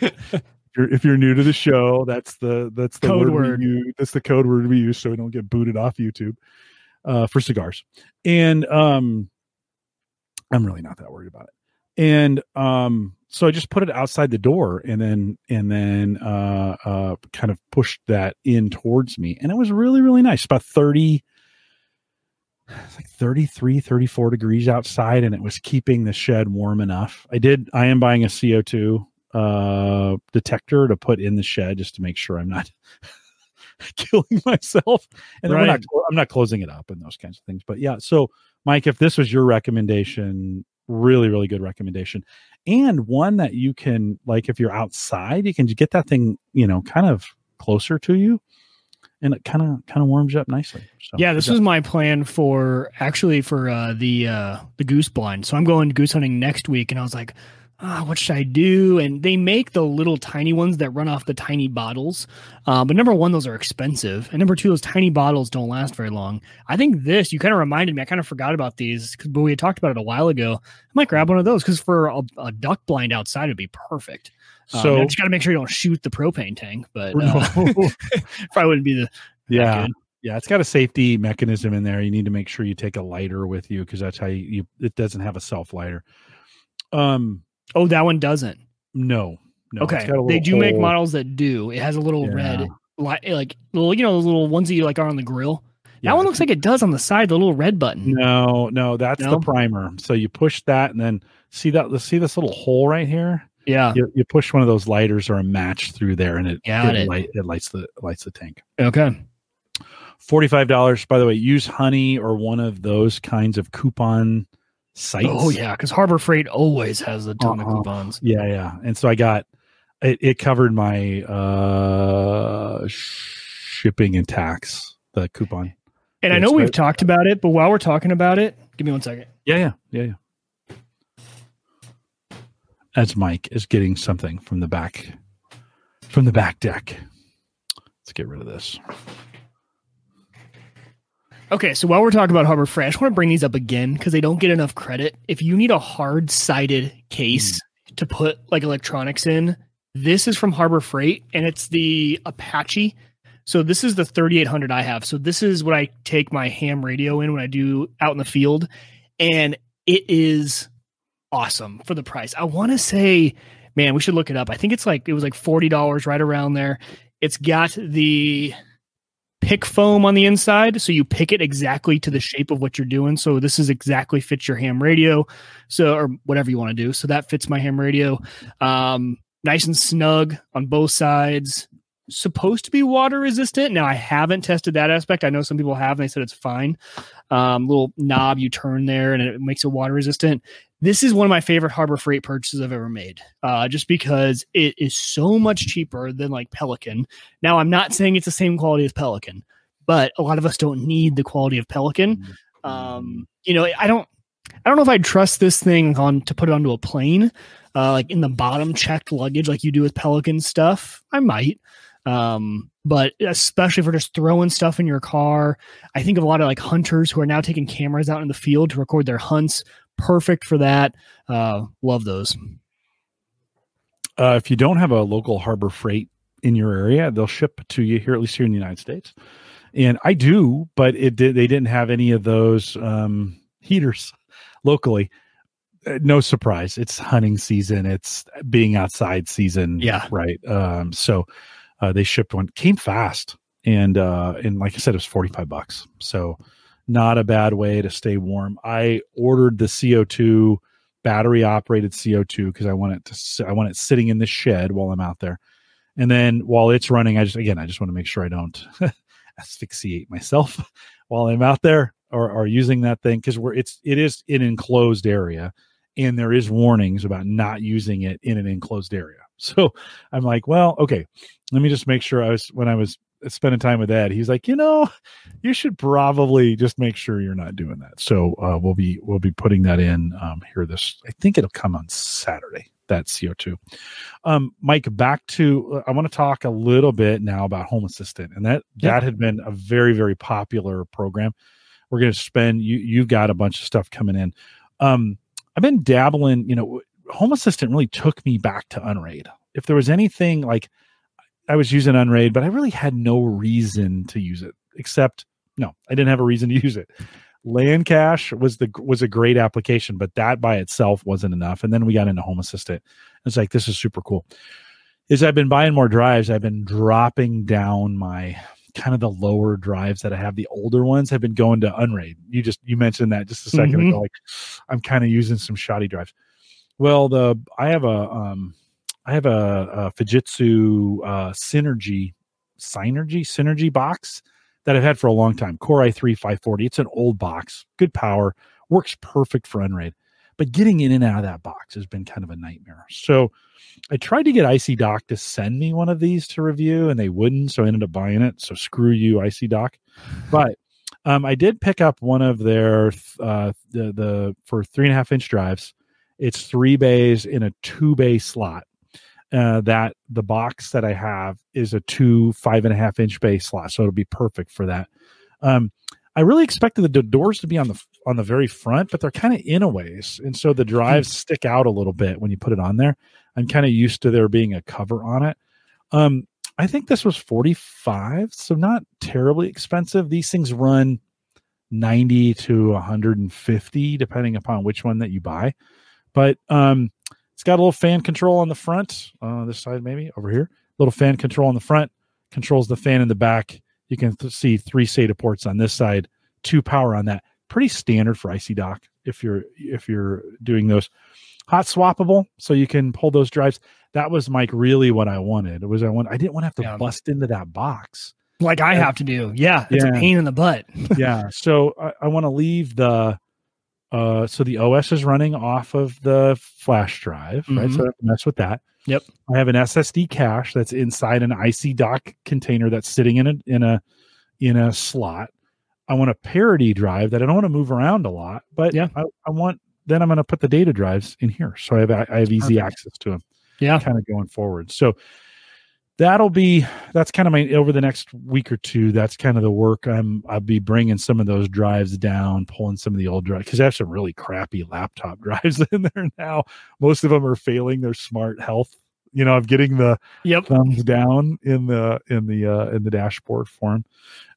If (laughs) you're, if you're new to the show, that's the that's the Code word, word. we use. That's the code word we use, so we don't get booted off YouTube uh, for cigars. And um, I'm really not that worried about it. And um, so I just put it outside the door, and then and then uh, uh, kind of pushed that in towards me, and it was really really nice. About thirty. It's like 33, 34 degrees outside, and it was keeping the shed warm enough. I did. I am buying a CO2 uh detector to put in the shed just to make sure I'm not (laughs) killing myself. And we're not I'm not closing it up and those kinds of things. But yeah, so Mike, if this was your recommendation, really, really good recommendation. And one that you can like if you're outside, you can get that thing, you know, kind of closer to you and it kind of kind of warms you up nicely. So yeah, this was my plan for actually for uh, the uh, the goose blind. So I'm going goose hunting next week, and I was like, ah, what should I do? And they make the little tiny ones that run off the tiny bottles. Uh, but number one, those are expensive. And number two, those tiny bottles don't last very long. I think this, you kind of reminded me, I kind of forgot about these, but we had talked about it a while ago. I might grab one of those because for a, a, duck blind outside, it'd be perfect. Um, so um, just got to make sure you don't shoot the propane tank, but (laughs) uh, (laughs) (laughs) probably wouldn't be the. Yeah. Yeah, it's got a safety mechanism in there. You need to make sure you take a lighter with you because that's how you, you, it doesn't have a self lighter. Um, Oh, that one doesn't. No. No. Okay. They do hole. make models that do. It has a little yeah. red light, like little, you know, those little ones that you like are on the grill. Yeah, that one looks like it does on the side, the little red button. No, no, that's no? the primer. So you push that, and then see that. Let's see this little hole right here. Yeah, you, you, push one of those lighters or a match through there, and it Got it, it. Light, it lights the lights the tank. Okay. Forty five dollars. By the way, use Honey or one of those kinds of coupon sites. Oh yeah, because Harbor Freight always has a ton uh-huh. of coupons. Yeah, yeah. And so I got it. It covered my uh shipping and tax. The coupon. And I know we've talked about it, but while we're talking about it, give me one second. Yeah, yeah, yeah, yeah. As Mike is getting something from the back, from the back deck. Let's get rid of this. Okay, so while we're talking about Harbor Freight, I just want to bring these up again because they don't get enough credit. If you need a hard sided case mm. to put like electronics in, this is from Harbor Freight and it's the Apache. So this is the 3800 I have. So this is what I take my ham radio in when I do out in the field. And it is awesome for the price. I want to say, man, we should look it up. I think it's like, it was like $40 right around there. It's got the pick foam on the inside so you pick it exactly to the shape of what you're doing so this is exactly fits your ham radio so or whatever you want to do so that fits my ham radio um nice and snug on both sides supposed to be water resistant now i haven't tested that aspect i know some people have and they said it's fine um little knob you turn there and it makes it water resistant this is one of my favorite Harbor Freight purchases I've ever made, uh, just because it is so much cheaper than like Pelican. Now, I'm not saying it's the same quality as Pelican, but a lot of us don't need the quality of Pelican. Um, you know, I don't, I don't know if I'd trust this thing on to put it onto a plane, uh, like in the bottom checked luggage, like you do with Pelican stuff. I might, um, but especially for just throwing stuff in your car. I think of a lot of like hunters who are now taking cameras out in the field to record their hunts perfect for that. Uh, love those. Uh, if you don't have a local Harbor Freight in your area, they'll ship to you here, at least here in the United States. And I do, but it did. They didn't have any of those um, heaters locally. Uh, no surprise. It's hunting season. It's being outside season. Yeah. Right. Um, so uh, they shipped one. Came fast, and uh, and like I said, it was forty five bucks. So not a bad way to stay warm. I ordered the CO2 battery operated CO2 because I want it to I want it sitting in the shed while I'm out there. And then while it's running, I just again I just want to make sure I don't (laughs) asphyxiate myself (laughs) while I'm out there or, or using that thing because we're it's it is an enclosed area and there is warnings about not using it in an enclosed area. So I'm like, well, okay, let me just make sure I was when I was spending time with Ed, he's like, you know, you should probably just make sure you're not doing that. So uh, we'll be we'll be putting that in um, here. This I think it'll come on Saturday. That CO two. Um, Mike, back to uh, I want to talk a little bit now about Home Assistant, and that yeah. that had been a very very popular program. We're going to spend you you've got a bunch of stuff coming in. Um, I've been dabbling. You know, Home Assistant really took me back to Unraid. If there was anything like I was using Unraid, but I really had no reason to use it except no, I didn't have a reason to use it. LAN cache was the was a great application, but that by itself wasn't enough. And then we got into Home Assistant. It's like this is super cool. Is I've been buying more drives. I've been dropping down my kind of the lower drives that I have. The older ones have been going to Unraid. You just you mentioned that just a 2nd mm-hmm. ago. Like I'm kind of using some shoddy drives. Well, the I have a um I have a, a Fujitsu uh, Synergy Synergy Synergy box that I've had for a long time. Core i3 540. It's an old box, good power, works perfect for Unraid. But getting in and out of that box has been kind of a nightmare. So I tried to get Icy Dock to send me one of these to review, and they wouldn't. So I ended up buying it. So screw you, Icy Dock But um, I did pick up one of their uh, the the for three and a half inch drives It's three bays in a two bay slot. Uh, that the box that I have is a two five and a half inch bay slot, so it'll be perfect for that. Um, I really expected the doors to be on the on the very front, but they're kind of in a ways, and so the drives mm. stick out a little bit when you put it on there. I'm kind of used to there being a cover on it. Um, I think this was 45, so not terribly expensive. These things run 90 to 150 depending upon which one that you buy. But um, it's got a little fan control on the front, uh, this side maybe over here. Little fan control on the front controls the fan in the back. You can th- see three SATA ports on this side, two power on that. Pretty standard for Icy Dock if you're if you're doing those hot swappable, so you can pull those drives. That was Mike really what I wanted. It was I want I didn't want to have to yeah. bust into that box like I have to do. Yeah, it's yeah. a pain in the butt. yeah, (laughs) so I, I want to leave the uh so the OS is running off of the flash drive, right? Mm-hmm. So I have to mess with that. Yep. I have an SSD cache that's inside an Icy Dock container that's sitting in a in a in a slot. I want a parity drive that I don't want to move around a lot, but yeah, I, I want then I'm going to put the data drives in here, so I have I have easy Perfect. access to them. Yeah, kind of going forward. So that'll be that's kind of my over the next week or two that's kind of the work i'm i'll be bringing some of those drives down pulling some of the old drives because i have some really crappy laptop (laughs) drives in there now most of them are failing their smart health you know i'm getting the yep. thumbs down in the in the uh in the dashboard for them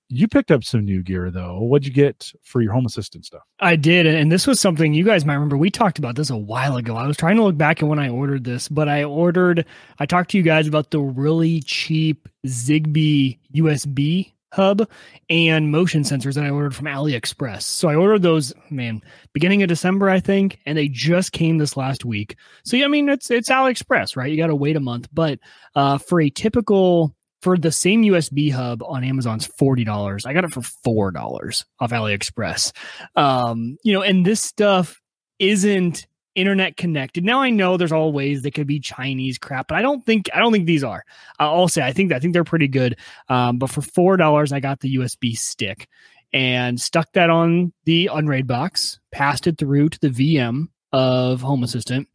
you picked up some new gear though. What'd you get for your home assistant stuff? I did, and this was something you guys might remember. We talked about this a while ago. I was trying to look back at when I ordered this, but I ordered. I talked to you guys about the really cheap Zigbee USB hub and motion sensors that I ordered from AliExpress. So I ordered those, man, beginning of December, I think, and they just came this last week. So yeah, I mean, it's it's AliExpress, right? You got to wait a month, but uh, for a typical for the same USB hub on Amazon's forty dollars. I got it for four dollars off AliExpress. Um, you know, and this stuff isn't internet connected. Now I know there's always they could be Chinese crap, but I don't think I don't think these are. I'll say I think I think they're pretty good. Um, but for four dollars, I got the USB stick and stuck that on the Unraid box, passed it through to the VM of Home Assistant,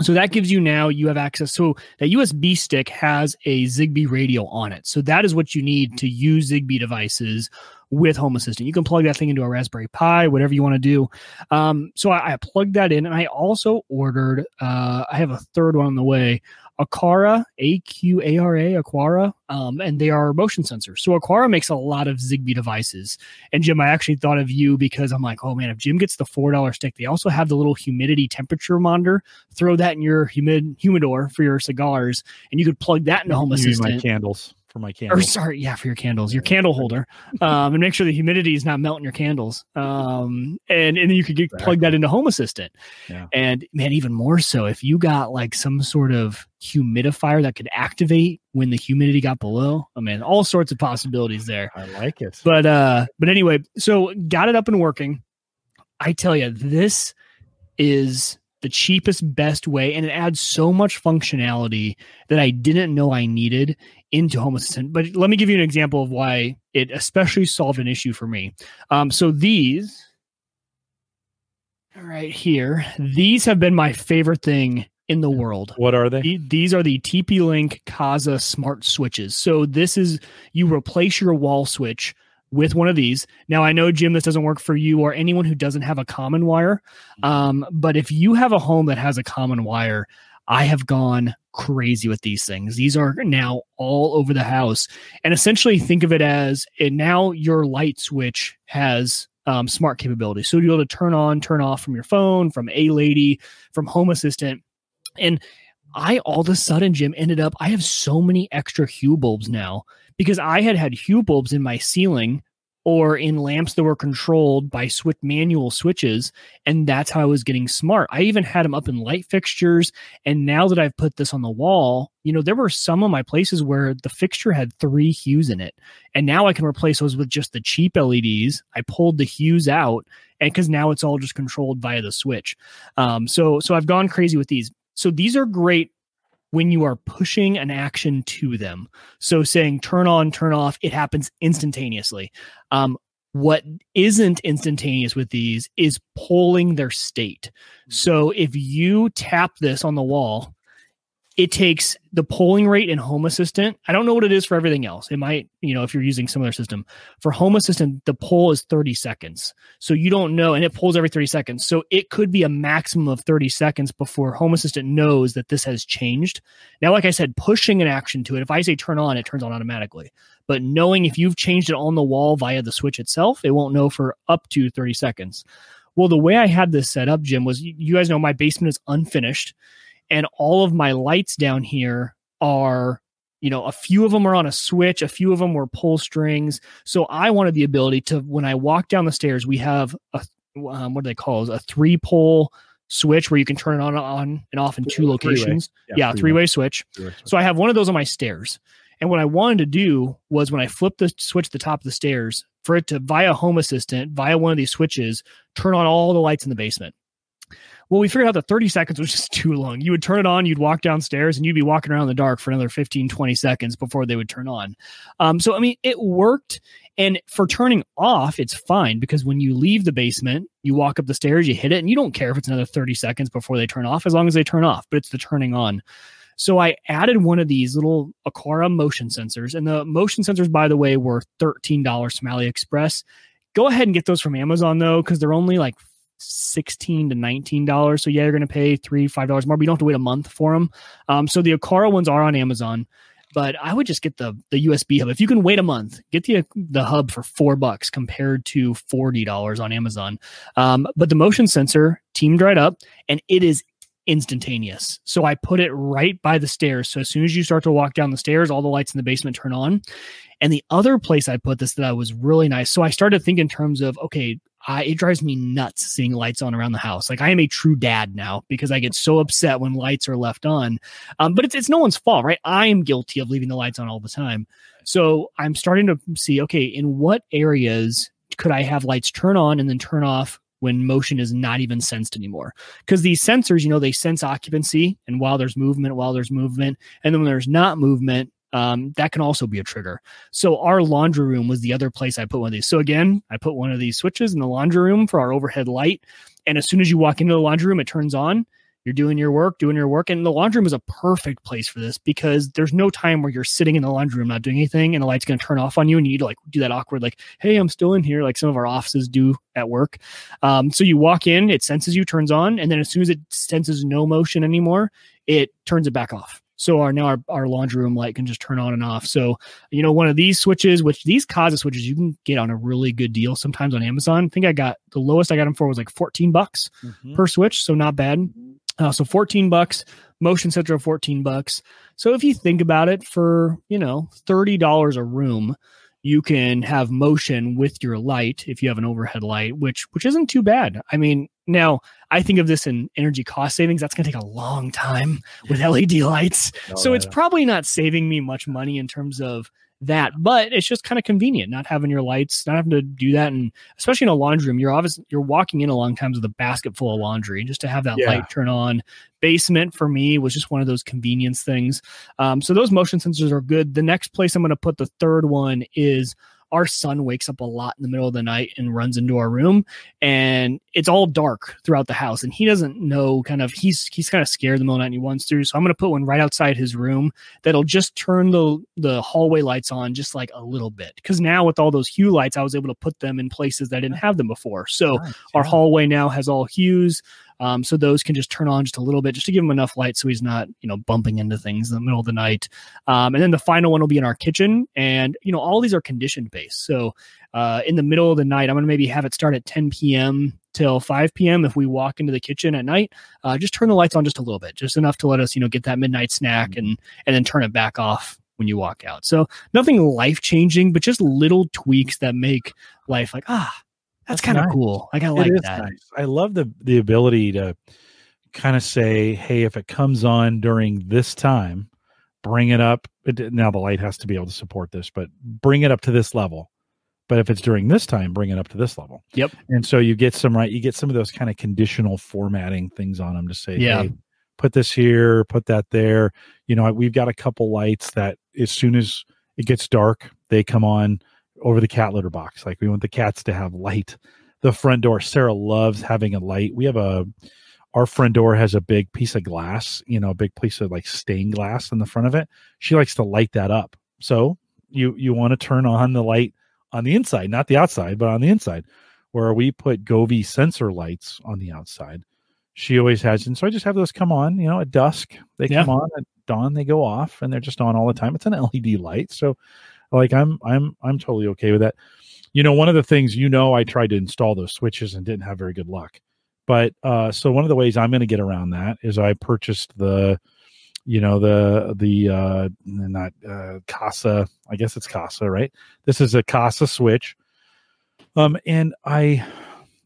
so that gives you now you have access. So that USB stick has a Zigbee radio on it. So that is what you need to use Zigbee devices with Home Assistant. You can plug that thing into a Raspberry Pi, whatever you want to do. Um, so I, I, plugged that in, and I also ordered. Uh, I have a third one on the way. Aqara, A Q A R A, Aqara, um, and they are motion sensors. So Aqara makes a lot of Zigbee devices. And Jim, I actually thought of you because I'm like, oh man, if Jim gets the four dollar stick, they also have the little humidity temperature monitor. Throw that in your humid humidor for your cigars, and you could plug that into Home Assistant. My candles for my candles. Or sorry, yeah, for your candles, your candle holder, um, and make sure the humidity is not melting your candles. Um, and and you could get, exactly. plug that into Home Assistant. Yeah. And man, even more so if you got like some sort of humidifier that could activate when the humidity got below. I mean, all sorts of possibilities there. I like it. But uh, but anyway, so got it up and working. I tell you, this is the cheapest, best way, and it adds so much functionality that I didn't know I needed into Home Assistant. But let me give you an example of why it especially solved an issue for me. Um, so these right here, these have been my favorite thing in the world. What are they? These are the TP Link Kasa smart switches. So this is you replace your wall switch with one of these. Now, I know, Jim, this doesn't work for you or anyone who doesn't have a common wire. Mm-hmm. Um, but if you have a home that has a common wire, I have gone crazy with these things. These are now all over the house. And essentially, think of it as it, now your light switch has um, smart capability. So you'll be able to turn on, turn off from your phone, from A Lady, from Home Assistant. And I all of a sudden, Jim, ended up, I have so many extra Hue bulbs now because I had had Hue bulbs in my ceiling or in lamps that were controlled by switch manual switches and that's how i was getting smart. I even had them up in light fixtures and now that i've put this on the wall you know there were some of my places where the fixture had three hues in it and now i can replace those with just the cheap leds i pulled the hues out and because now it's all just controlled via the switch. Um, so so i've gone crazy with these. So these are great when you are pushing an action to them. So saying turn on, turn off, it happens instantaneously. Um, What isn't instantaneous with these is polling their state. So if you tap this on the wall, it takes the polling rate in Home Assistant. I don't know what it is for everything else. It might, you know, if you're using other system. For Home Assistant, the poll is 30 seconds. So you don't know, and it polls every 30 seconds. So it could be a maximum of 30 seconds before Home Assistant knows that this has changed. Now, like I said, pushing an action to it, if I say turn on, it turns on automatically. But knowing if you've changed it on the wall via the switch itself, it won't know for up to 30 seconds. Well, the way I had this set up, Jim, was you guys know my basement is unfinished and all of my lights down here are you know a few of them are on a switch a few of them were pull strings so i wanted the ability to when i walk down the stairs we have a um, what do they call it a three pole switch where you can turn it on on and off in two locations Yeah, yeah, three-way. three-way switch so I have one of those on my stairs. And what I wanted to do was when I flipped the switch at the top of the stairs, for it to via Home Assistant, via one of these switches, turn on all the lights in the basement. Well, we figured out that 30 seconds was just (laughs) too long. You would turn it on, you'd walk downstairs, and you'd be walking around in the dark for another 15, 20 seconds before they would turn on. Um, so, I mean, it worked. And for turning off, it's fine because when you leave the basement, you walk up the stairs, you hit it, and you don't care if it's another 30 seconds before they turn off, as long as they turn off, but it's the turning on. So I added one of these little Aqara motion sensors, and the motion sensors, by the way, were thirteen dollars from AliExpress. Go ahead and get those from Amazon though, because they're only like sixteen to nineteen dollars. So yeah, you're going to pay three five dollars more, but you don't have to wait a month for them. Um, so the Aqara ones are on Amazon, but I would just get the the USB hub. If you can wait a month, get the the hub for four bucks compared to forty dollars on Amazon. Um, but the motion sensor teamed right up, and it is instantaneous. So I put it right by the stairs. So as soon as you start to walk down the stairs, all the lights in the basement turn on. And the other place I put this that I was really nice. So I started to think in terms of, okay, I, it drives me nuts seeing lights on around the house. Like I am a true dad now because I get so upset when lights are left on. Um, but it's, it's no one's fault, right? I am guilty of leaving the lights on all the time. So I'm starting to see, okay, in what areas could I have lights turn on and then turn off when motion is not even sensed anymore. Because these sensors, you know, they sense occupancy, and while there's movement, while there's movement, and then when there's not movement, um, that can also be a trigger. So our laundry room was the other place I put one of these. So again, I put one of these switches in the laundry room for our overhead light, and as soon as you walk into the laundry room, it turns on. You're doing your work, doing your work, and the laundry room is a perfect place for this because there's no time where you're sitting in the laundry room not doing anything, and the light's going to turn off on you, and you need to like do that awkward like, "Hey, I'm still in here," like some of our offices do at work. Um, so you walk in, it senses you, turns on, and then as soon as it senses no motion anymore, it turns it back off. So our now our, our laundry room light can just turn on and off. So you know one of these switches, which these Kasa switches you can get on a really good deal sometimes on Amazon. I think I got the lowest I got them for was like 14 bucks Mhm. per switch, so not bad. Uh, so 14 bucks, motion sensor 14 bucks. So if you think about it, for you know $30 a room, you can have motion with your light if you have an overhead light, which which isn't too bad. I mean, now I think of this in energy cost savings. That's going to take a long time with LED lights, Oh, so it's probably not saving me much money in terms of that. But it's just kind of convenient not having your lights, not having to do that, and especially in a laundry room, you're obviously you're walking in a long times with a basket full of laundry just to have that Yeah. light turn on. Basement for me was just one of those convenience things. Um, so those motion sensors are good. The next place I'm going to put the third one is our son wakes up a lot in the middle of the night and runs into our room and it's all dark throughout the house and he doesn't know kind of he's he's kind of scared the middle of the night and he wants to so i'm going to put one right outside his room that'll just turn the the hallway lights on just like a little bit because now with all those hue lights i was able to put them in places that i didn't have them before so Nice, our yeah. hallway now has all hues um, so those can just turn on just a little bit just to give him enough light so he's not you know bumping into things in the middle of the night. Um, and then the final one will be in our kitchen. And you know all these are condition based. So uh, in the middle of the night i'm going to maybe have it start at 10 p.m till 5 p.m if we walk into the kitchen at night. Uh, just turn the lights on just a little bit just enough to let us you know get that midnight snack and and then turn it back off when you walk out. So nothing life changing but just little tweaks that make life like ah that's, That's kind of nice. cool i It like that nice. I love the the ability to kind of say, "Hey, if it comes on during this time, bring it up." It, now the light has to be able to support this, but bring it up to this level. But if it's during this time, bring it up to this level. Yep. And so you get some right. You get some of those kind of conditional formatting things on them to say, Yeah. "Hey, put this here, put that there." You know, we've got a couple lights that as soon as it gets dark, they come on over the cat litter box. Like we want the cats to have light. The front door. Sarah loves having a light. We have a our front door has a big piece of glass, you know, a big piece of like stained glass in the front of it. She likes to light that up. So you you want to turn on the light on the inside, not the outside, but on the inside, where we put Govee sensor lights on the outside. She always has, and so I just have those come on, you know, at dusk. They Yeah. come on at dawn, they go off, and they're just on all the time. It's an LED light, so like I'm I'm I'm totally okay with that. You know, one of the things you know, I tried to install those switches and didn't have very good luck. But uh, so one of the ways I'm going to get around that is I purchased the, you know, the the uh, not uh, Kasa. I guess it's Kasa, right? This is a Kasa switch. Um, and I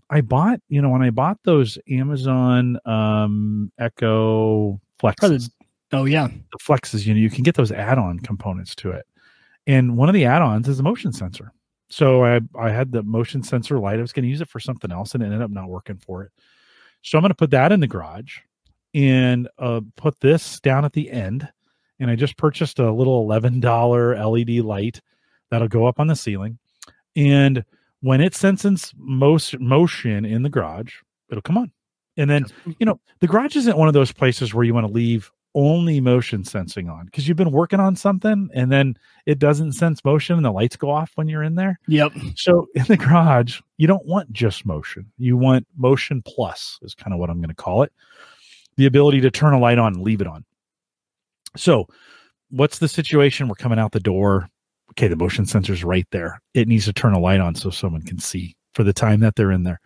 I bought, you know, when I bought those Amazon um Echo Flexes, Oh yeah. the flexes, you know, you can get those add-on components to it. And one of the add-ons is a motion sensor. So I I had the motion sensor light. I was going to use it for something else and it ended up not working for it. So I'm going to put that in the garage and uh, put this down at the end. And I just purchased a little $11 LED light that'll go up on the ceiling. And when it senses most motion in the garage, it'll come on. And then you know, the garage isn't one of those places where you want to leave only motion sensing on because you've been working on something and then it doesn't sense motion and the lights go off when you're in there. Yep. So in the garage, you don't want just motion. You want motion plus, is kind of what I'm going to call it. The ability to turn a light on and leave it on. So, what's the situation? We're coming out the door. Okay, the motion sensor's right there. It needs to turn a light on so someone can see for the time that they're in there.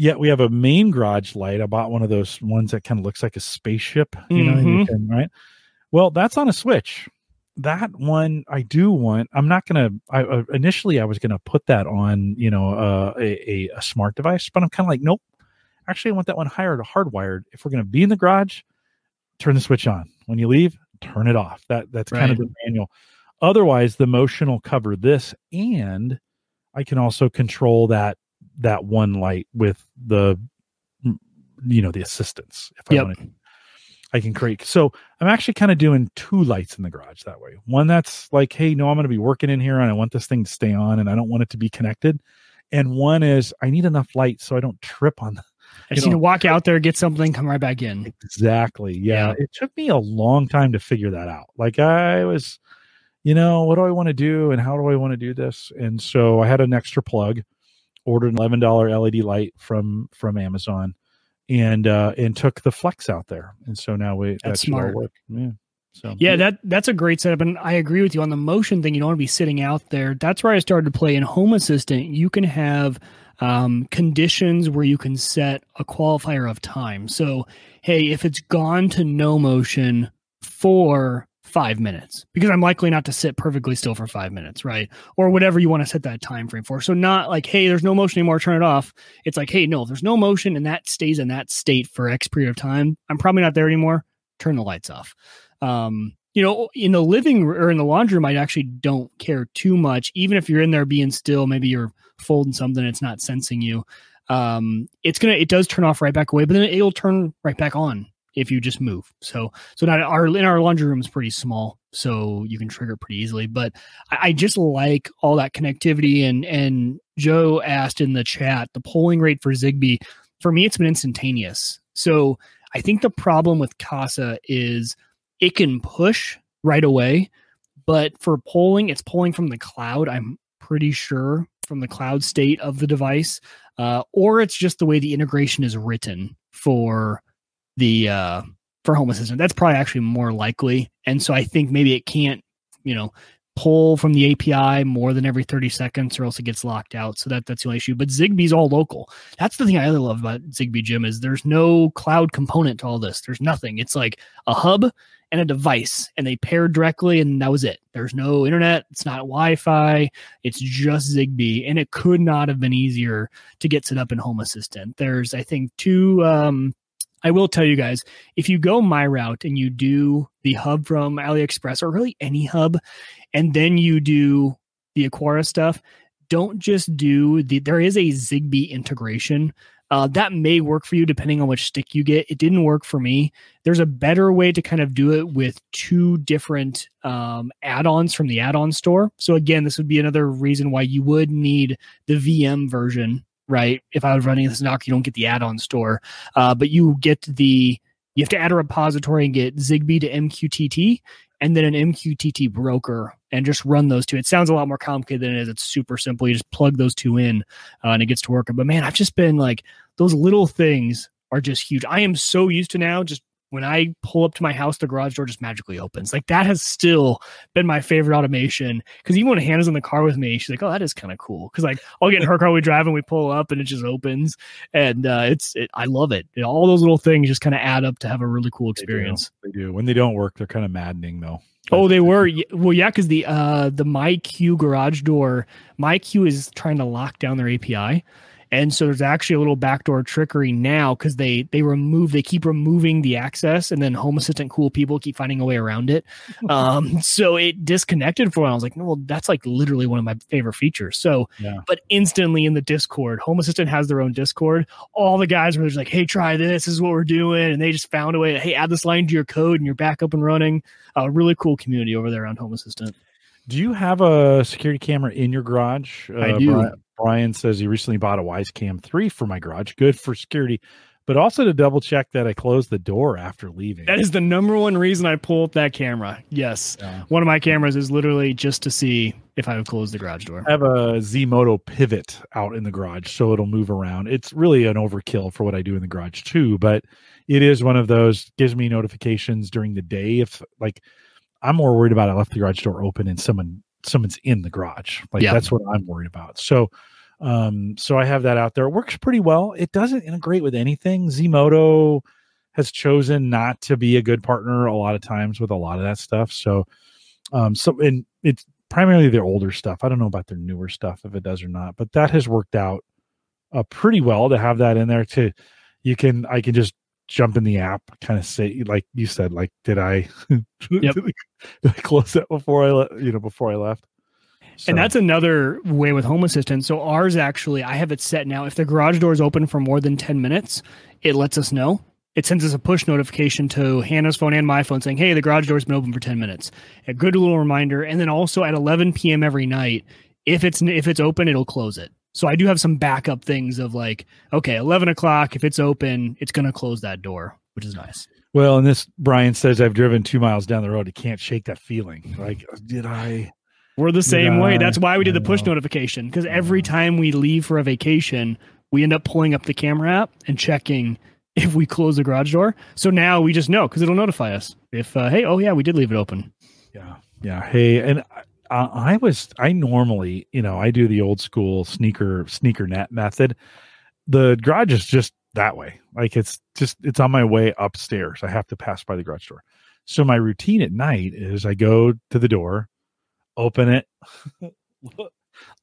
Yet we have a main garage light. I bought one of those ones that kind of looks like a spaceship, you know, Mhm. can- right? Well, that's on a switch that one I do want. I'm not gonna. I uh, initially I was gonna put that on, you know, uh, a, a a smart device, but I'm kind of like, nope. Actually, I want that one hard hardwired. If we're gonna be in the garage, turn the switch on. When you leave, turn it off. That that's kind of the manual. Otherwise, the motion will cover this, and I can also control that that one light with the, you know, the assistance. If I want to I can create. So I'm actually kind of doing two lights in the garage that way. One that's like, hey, no, I'm going to be working in here and I want this thing to stay on and I don't want it to be connected. And one is I need enough light so I don't trip on the I just need to walk out there, get something, come right back in. Exactly. Yeah. Yeah. It took me a long time to figure that out. Like I was, you know, what do I want to do and how do I want to do this? And so I had an extra plug, ordered an eleven dollar LED light from from Amazon, and uh and took the flex out there. And so now we that That's all smart. work. Yeah. So Yeah, that that's a great setup, and I agree with you on the motion thing. You don't want to be sitting out there. That's where I started to play in Home Assistant. You can have um, conditions where you can set a qualifier of time. So, hey, if it's gone to no motion for five minutes, because I'm likely not to sit perfectly still for five minutes, right? Or whatever you want to set that time frame for. So, not like, hey, there's no motion anymore, turn it off. It's like, hey, no, there's no motion and that stays in that state for X period of time, I'm probably not there anymore. Turn the lights off um you know in the living or in the laundry room i actually don't care too much even if you're in there being still maybe you're folding something it's not sensing you um it's gonna it does turn off right back away but then it'll turn right back on if you just move so so now our in our laundry room is pretty small so you can trigger pretty easily but I, I just like all that connectivity and and joe asked in the chat the polling rate for zigbee for me it's been instantaneous so i think the problem with Kasa is it can push right away, but for polling, it's polling from the cloud. I'm pretty sure from the cloud state of the device, uh, or it's just the way the integration is written for the uh, for Home Assistant. That's probably actually more likely, and so I think maybe it can't, you know, pull from the API more than every 30 seconds, or else it gets locked out. So that that's the only issue. But Zigbee's all local. That's the thing I really love about Zigbee, Jim, is there's no cloud component to all this. There's nothing. It's like a hub and a device and they pair directly and that was it there's no internet it's not wi-fi it's just zigbee and it could not have been easier to get set up in home assistant there's i think two um i will tell you guys if you go my route and you do the hub from aliexpress or really any hub and then you do the aqara stuff don't just do the there is a zigbee integration Uh, that may work for you depending on which stick you get. It didn't work for me. There's a better way to kind of do it with two different um, add-ons from the add-on store. So again, this would be another reason why you would need the VM version, right? If I was running this knock, you don't get the add-on store, uh, but you get the you have to add a repository and get Zigbee to MQTT, and then an MQTT broker and just run those two. It sounds a lot more complicated than it is. It's super simple. You just plug those two in uh, and it gets to work. But man, I've just been like, those little things are just huge. I am so used to now just when I pull up to my house, the garage door just magically opens. Like that has still been my favorite automation. Cause even when Hannah's in the car with me, she's like, Oh, that is kind of cool. Cause like I'll get in her car, we drive and we pull up and it just opens. And uh, it's, it, I love it. it. All those little things just kind of add up to have a really cool experience. They do. they do. When they don't work, they're kind of maddening though. Oh, they were. Well, yeah, because the uh the MyQ garage door, MyQ is trying to lock down their API. And so there's actually a little backdoor trickery now because they they remove they keep removing the access and then Home Assistant cool people keep finding a way around it. (laughs) Um, so it disconnected for a while. I was like, no, well, that's like literally one of my favorite features. So, Yeah. but instantly in the Discord, Home Assistant has their own Discord. All the guys were just like, hey, try this. This is what we're doing, and they just found a way. To, hey, add this line to your code, and you're back up and running. A really cool community over there on Home Assistant. Do you have a security camera in your garage? I do. Brian, Brian says he recently bought a Wyze Cam 3 for my garage. Good for security, but also to double check that I closed the door after leaving. That is the number one reason I pull up that camera. Yes. Yeah. One of my cameras is literally just to see if I would close the garage door. I have a Zmodo pivot out in the garage, so it'll move around. It's really an overkill for what I do in the garage too, but it is one of those gives me notifications during the day if like I'm more worried about I left the garage door open and someone someone's in the garage. Like Yeah. that's what I'm worried about. So um so I have that out there. It works pretty well. It doesn't integrate with anything. Zmodo has chosen not to be a good partner a lot of times with a lot of that stuff. So um so and it's primarily their older stuff. I don't know about their newer stuff if it does or not, but that has worked out uh, pretty well to have that in there to you can I can just jump in the app kind of say like you said like did I (laughs) Yep. did, I, did I close that before I le- you know before I left And that's another way with Home Assistant. So ours actually, I have it set now. If the garage door is open for more than 10 minutes, it lets us know. It sends us a push notification to Hannah's phone and my phone saying, hey, the garage door's been open for 10 minutes. A good little reminder. And then also at 11 p.m. every night, if it's if it's open, it'll close it. So I do have some backup things of like, okay, 11 o'clock, if it's open, it's going to close that door, which is nice. well and this Brian says I've driven two miles down the road he can't shake that feeling like did I We're the same Yeah, way. That's why we did the push notification because every time we leave for a vacation, we end up pulling up the camera app and checking (laughs) if we close the garage door. So now we just know because it'll notify us if, uh, hey, oh yeah, we did leave it open. Yeah. Yeah. Hey, and I, I was, I normally, you know, I do the old school sneaker, sneaker net method. The garage is just that way. Like it's just, it's on my way upstairs. I have to pass by the garage door. So my routine at night is I go to the door, open it, (laughs)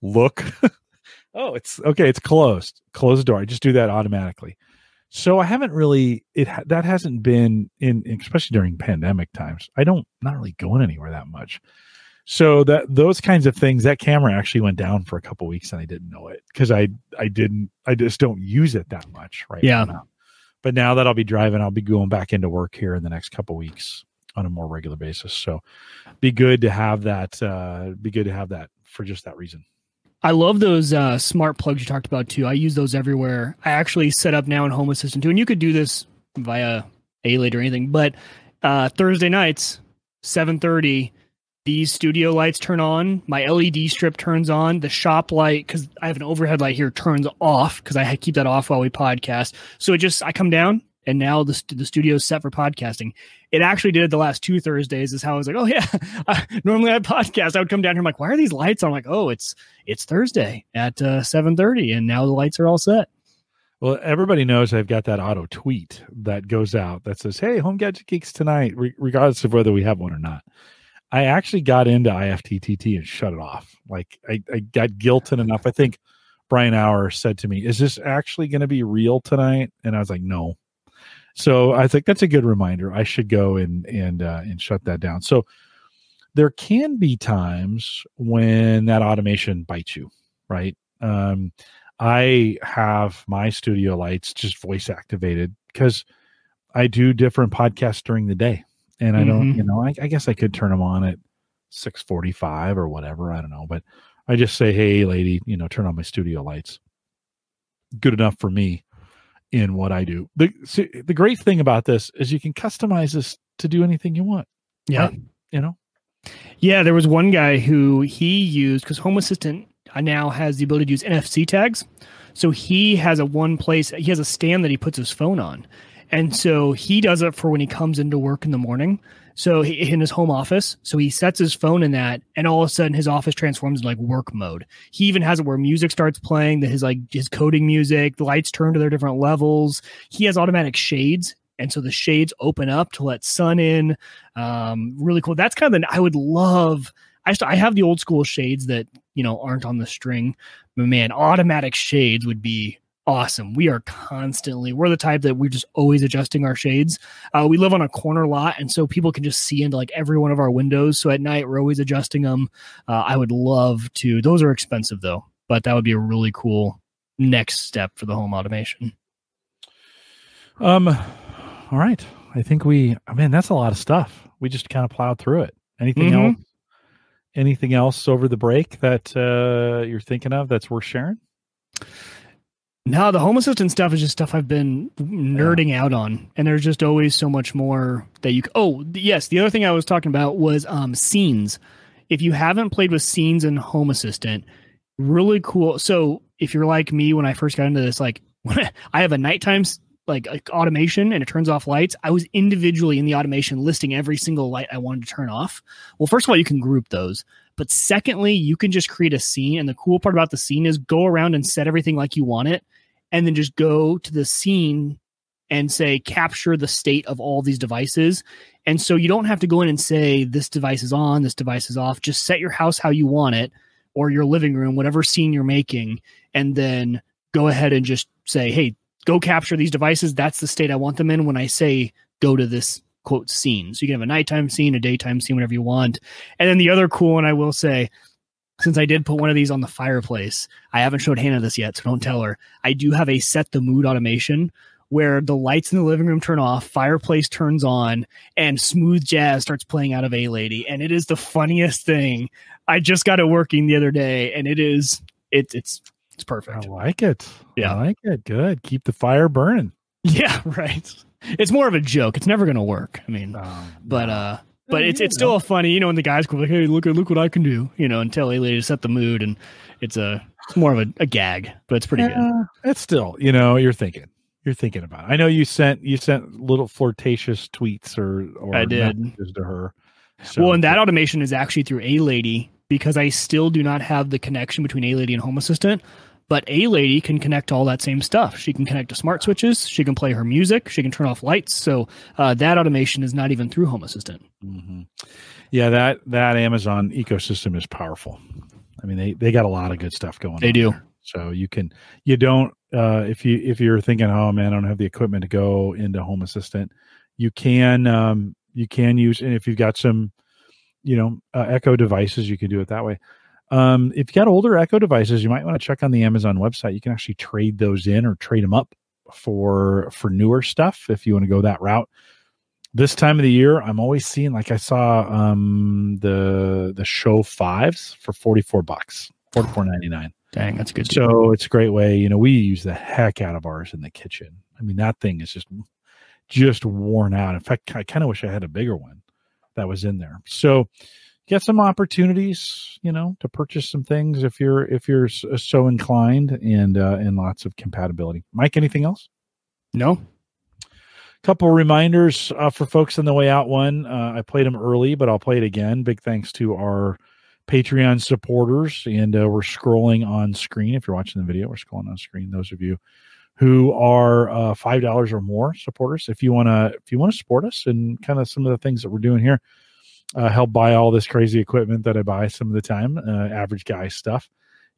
look. (laughs) oh, it's okay. It's closed. Close the door. I just do that automatically. So I haven't really it that hasn't been in especially during pandemic times. I don't not really going anywhere that much. So that those kinds of things that camera actually went down for a couple weeks and I didn't know it because I I didn't I just don't use it that much right Yeah. now. But now that I'll be driving, I'll be going back into work here in the next couple weeks on a more regular basis. So be good to have that uh be good to have that for just that reason. I love those uh, smart plugs you talked about too. I use those everywhere. I actually set up now in Home Assistant too, and you could do this via A late or anything. But uh, Thursday nights, seven thirty, these studio lights turn on. My LED strip turns on. The shop light, because I have an overhead light here, turns off because I keep that off while we podcast. So it just I come down. And now the, the studio's set for podcasting. It actually did it the last two Thursdays. Is how I was like, oh yeah. (laughs) Normally I podcast. I would come down here. I'm like, why are these lights? on? I'm like, oh, it's it's Thursday at uh, 7:30, and now the lights are all set. Well, everybody knows I've got that auto tweet that goes out that says, "Hey, Home Gadget Geeks tonight," re- regardless of whether we have one or not. I actually got into IFTTT and shut it off. Like I, I got guilted enough. I think Brian Hour said to me, "Is this actually going to be real tonight?" And I was like, "No." So I think that's a good reminder. I should go and and uh, and shut that down. So there can be times when that automation bites you, right? Um, I have my studio lights just voice activated because I do different podcasts during the day, and I don't, Mhm. you know, I, I guess I could turn them on at six forty-five or whatever. I don't know, but I just say, "Hey, lady, you know, turn on my studio lights." Good enough for me in what I do. the see, The great thing about this is you can customize this to do anything you want. Yeah. Right. You know, Yeah, there was one guy who he used because Home Assistant now has the ability to use NFC tags. So he has a one place, he has a stand that he puts his phone on. And so he does it for when he comes into work in the morning. So he, in his home office, so he sets his phone in that, and all of a sudden his office transforms into like work mode. He even has it where music starts playing, that his like his coding music, the lights turn to their different levels. He has automatic shades, and so the shades open up to let sun in. Um, really cool. That's kind of the I would love. I I have the old school shades that you know aren't on the string, but man, automatic shades would be awesome. We are constantly we're the type that we're just always adjusting our shades. Uh, we live on a corner lot, and so people can just see into like every one of our windows. So at night we're always adjusting them. Uh, I would love to. Those are expensive though, but that would be a really cool next step for the home automation. Um, all right. I think we. I mean, that's a lot of stuff. We just kind of plowed through it. Anything Mhm. else? Anything else over the break that uh, you're thinking of that's worth sharing? No, the home assistant stuff is just stuff I've been nerding out on, and there's just always so much more that you. Oh, yes, the other thing I was talking about was um, scenes. If you haven't played with scenes in Home Assistant, really cool. So if you're like me, when I first got into this, like (laughs) I have a nighttime like, like automation and it turns off lights, I was individually in the automation listing every single light I wanted to turn off. Well, first of all, you can group those. But secondly, you can just create a scene. And the cool part about the scene is go around and set everything like you want it and then just go to the scene and say capture the state of all these devices. And so you don't have to go in and say this device is on this device is off. Just set your house how you want it or your living room whatever scene you're making and then go ahead and just say hey go capture these devices. That's the state i want them in when i say go to this quote scene. So you can have a nighttime scene a daytime scene whatever you want. And then the other cool one i will say since I did put one of these on the fireplace, I haven't showed Hannah this yet, so don't tell her. I do have a set the mood automation where the lights in the living room turn off, fireplace turns on, and smooth jazz starts playing out of A Lady. And it is the funniest thing. I just got it working the other day, and it is it, it's it's perfect. I like it. Yeah. I like it. Good. Keep the fire burning. (laughs) Yeah, right. It's more of a joke. It's never gonna work. I mean, Um, but uh but it's it's still funny, you know, when the guys go like, "Hey, look at look what I can do," you know, and tell A Lady to set the mood, and it's a it's more of a, a gag, but it's pretty good. It's still, you know, you're thinking, you're thinking about. It. I know you sent you sent little flirtatious tweets or or I did. messages to her. So, well, and that automation is actually through A Lady because I still do not have the connection between A Lady and Home Assistant. But A Lady can connect to all that same stuff. She can connect to smart switches. She can play her music. She can turn off lights. So uh, that automation is not even through Home Assistant. Mhm. yeah, that that Amazon ecosystem is powerful. I mean, they they got a lot of good stuff going. They do. there. So you can you don't uh, if you if you're thinking, oh man, I don't have the equipment to go into Home Assistant, you can um, you can use and if you've got some you know uh, Echo devices, you can do it that way. Um, if you got older Echo devices, you might want to check on the Amazon website. You can actually trade those in or trade them up for for newer stuff if you want to go that route. This time of the year, I'm always seeing like I saw um the the show fives for 44 bucks, 44.99. Dang, that's a good. deal. So it's a great way. You know, we use the heck out of ours in the kitchen. I mean, that thing is just just worn out. In fact, I kind of wish I had a bigger one that was in there. So get some opportunities, you know, to purchase some things if you're if you're so inclined, and uh, and lots of compatibility. Mike, anything else? no, couple reminders uh, for folks on the way out. One uh, i played them early but i'll play it again. Big thanks to our patreon supporters and uh, we're scrolling on screen. If you're watching the video we're scrolling on screen. Those of you who are uh, five dollars or more supporters if you want to if you want to support us and kind of some of the things that we're doing here uh, help buy all this crazy equipment that i buy some of the time uh, average guy stuff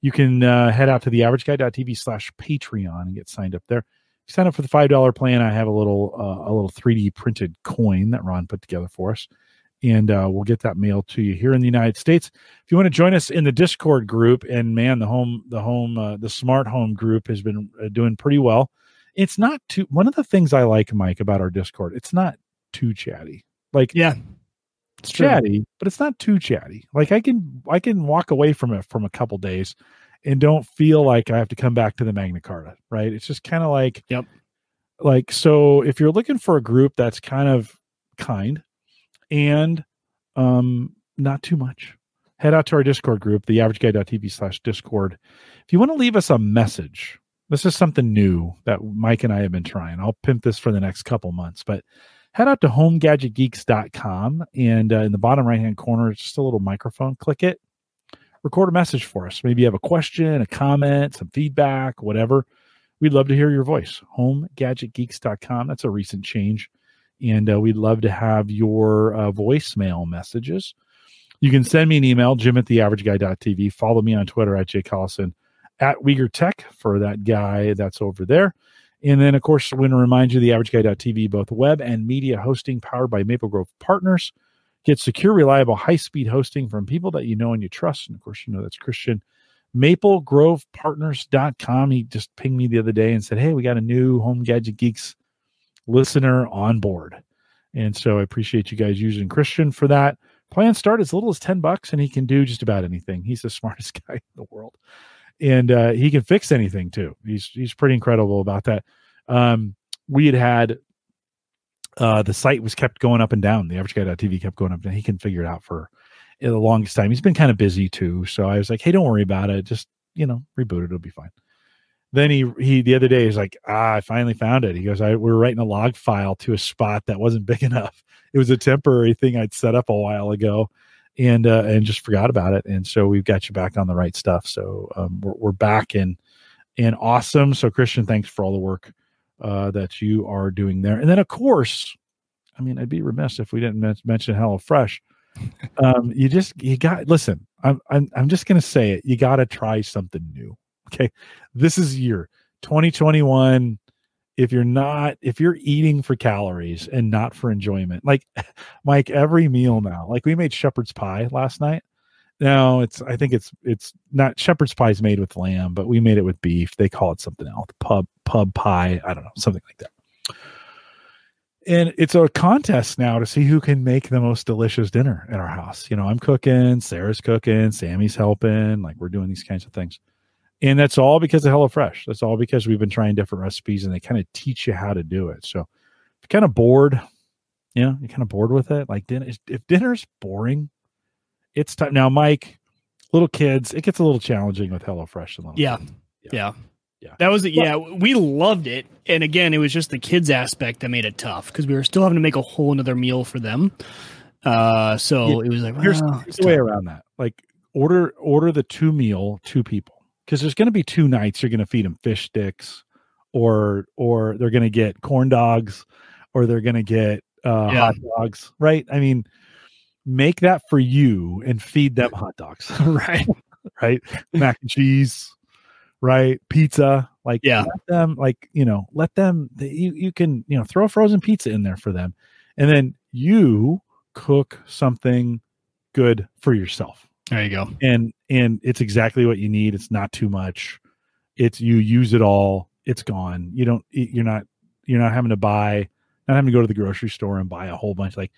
you can uh, head out to the averageguy.tv slash patreon and get signed up there you sign up for the five dollar plan, I have a little uh, a little three D printed coin that Ron put together for us, and uh, we'll get that mail to you here in the United States. If you want to join us in the Discord group, and man, the home, the home, uh, the smart home group has been doing pretty well. It's not too. One of the things I like, Mike, about our Discord, it's not too chatty. Like, yeah, it's chatty, but it's not too chatty. Like I can, I can walk away from it from a couple days, and don't feel like I have to come back to the Magna Carta. Right? It's just kind of like, yep. Like so, if you're looking for a group that's kind of kind and um, not too much. Head out to our Discord group, the averageguy.tv slash Discord. If you want to leave us a message, this is something new that Mike and I have been trying. I'll pimp this for the next couple months, but head out to homegadgetgeeks.com and uh, in the bottom right hand corner, it's just a little microphone. Click it, record a message for us. Maybe you have a question, a comment, some feedback, whatever. We'd love to hear your voice. Homegadgetgeeks.com. That's a recent change and uh, we'd love to have your uh, voicemail messages. You can send me an email, jim at theaverageguy.tv. Follow me on Twitter at Jay Collison, at WiegerTech for that guy that's over there. And then, of course, I want to remind you the averageguy.tv, both web and media hosting powered by Maple Grove Partners. Get secure, reliable, high speed hosting from people that you know and you trust. And of course, you know that's Christian. MapleGrovePartners.com. He just pinged me the other day and said, Hey, we got a new Home Gadget Geeks listener on board. And so I appreciate you guys using Christian for that. Plan start as little as 10 bucks and he can do just about anything. He's the (laughs) smartest guy in the world. And uh, he can fix anything too. He's he's pretty incredible about that. Um, we had had uh, the site was kept going up and down. The average guy.tv kept going up and he can figure it out for the longest time. He's been kind of busy too. So I was like, hey, don't worry about it. Just, you know, reboot it. It'll be fine then he he the other day he's like ah i finally found it he goes i we are writing a log file to a spot that wasn't big (laughs) enough it was a temporary thing i'd set up a while ago and uh, and just forgot about it. And so we've got you back on the right stuff. So um, we're, we're back in and awesome. So christian thanks for all the work uh, that you are doing there. And then of course i mean i'd be remiss if we didn't men- mention hello fresh (laughs) um, you just you got listen i'm i'm, I'm just gonna say it. You got to try something new. Okay. This is year. 2021. If you're not, if you're eating for calories and not for enjoyment, like (laughs) Mike, every meal now, like we made shepherd's pie last night. Now it's, I think it's, it's not shepherd's pie is made with lamb, but we made it with beef. They call it something else, pub, pub pie. I don't know, something like that and it's a contest now to see who can make the most delicious dinner at our house. You know, I'm cooking, Sarah's cooking, Sammy's helping, like we're doing these kinds of things. And that's all because of HelloFresh. That's all because we've been trying different recipes and they kind of teach you how to do it. So if you're kind of bored, you know, you're kind of bored with it. Like dinner, if dinner's boring, it's time. Now, Mike, little kids, it gets a little challenging with HelloFresh. A little yeah. yeah. Yeah. Yeah. That was yeah, we loved it. And again, it was just the kids aspect that made it tough because we were still having to make a whole another meal for them. Uh so yeah. it was like well, here's, here's the way around that. Like order order the two meal, two people because there's going to be two nights you're going to feed them fish sticks or or they're going to get corn dogs or they're going to get uh, yeah. hot dogs right? I mean make that for you and feed them hot dogs (laughs) right? Right? Mac and cheese right? Pizza like yeah. let them like you know let them you, you can you know throw a frozen pizza in there for them and then you cook something good for yourself there you go. And and it's exactly what you need. It's not too much. It's you use it all. It's gone. You don't. You're not. You're not having to buy. Not having to go to the grocery store and buy a whole bunch. Like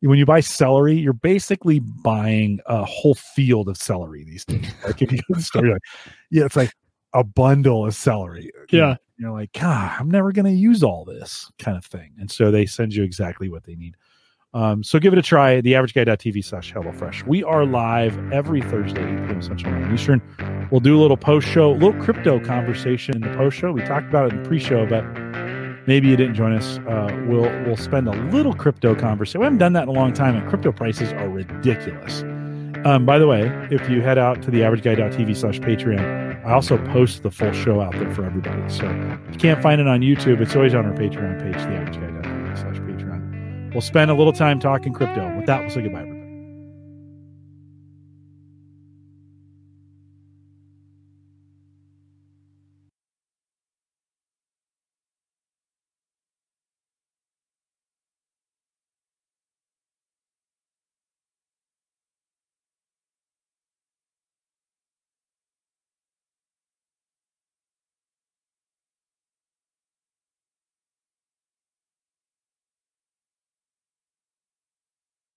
when you buy celery, you're basically buying a whole field of celery these days. (laughs) Like if you go to the store, like, yeah, it's like a bundle of celery. Yeah. You're like, God, I'm never going to use all this kind of thing. And so they send you exactly what they need. Um, so give it a try, theaverageguy.tv slash HelloFresh. We are live every Thursday, 8 p.m. Central Eastern. We'll do a little post show, a little crypto conversation in the post show. We talked about it in the pre show, but maybe you didn't join us. Uh, we'll we'll spend a little crypto conversation. We haven't done that in a long time, and crypto prices are ridiculous. Um, by the way, if you head out to theaverageguy.tv slash Patreon, I also post the full show out there for everybody. So if you can't find it on YouTube, it's always on our Patreon page, theaverageguy.tv slash Patreon. We'll spend a little time talking crypto. With that, we'll say goodbye.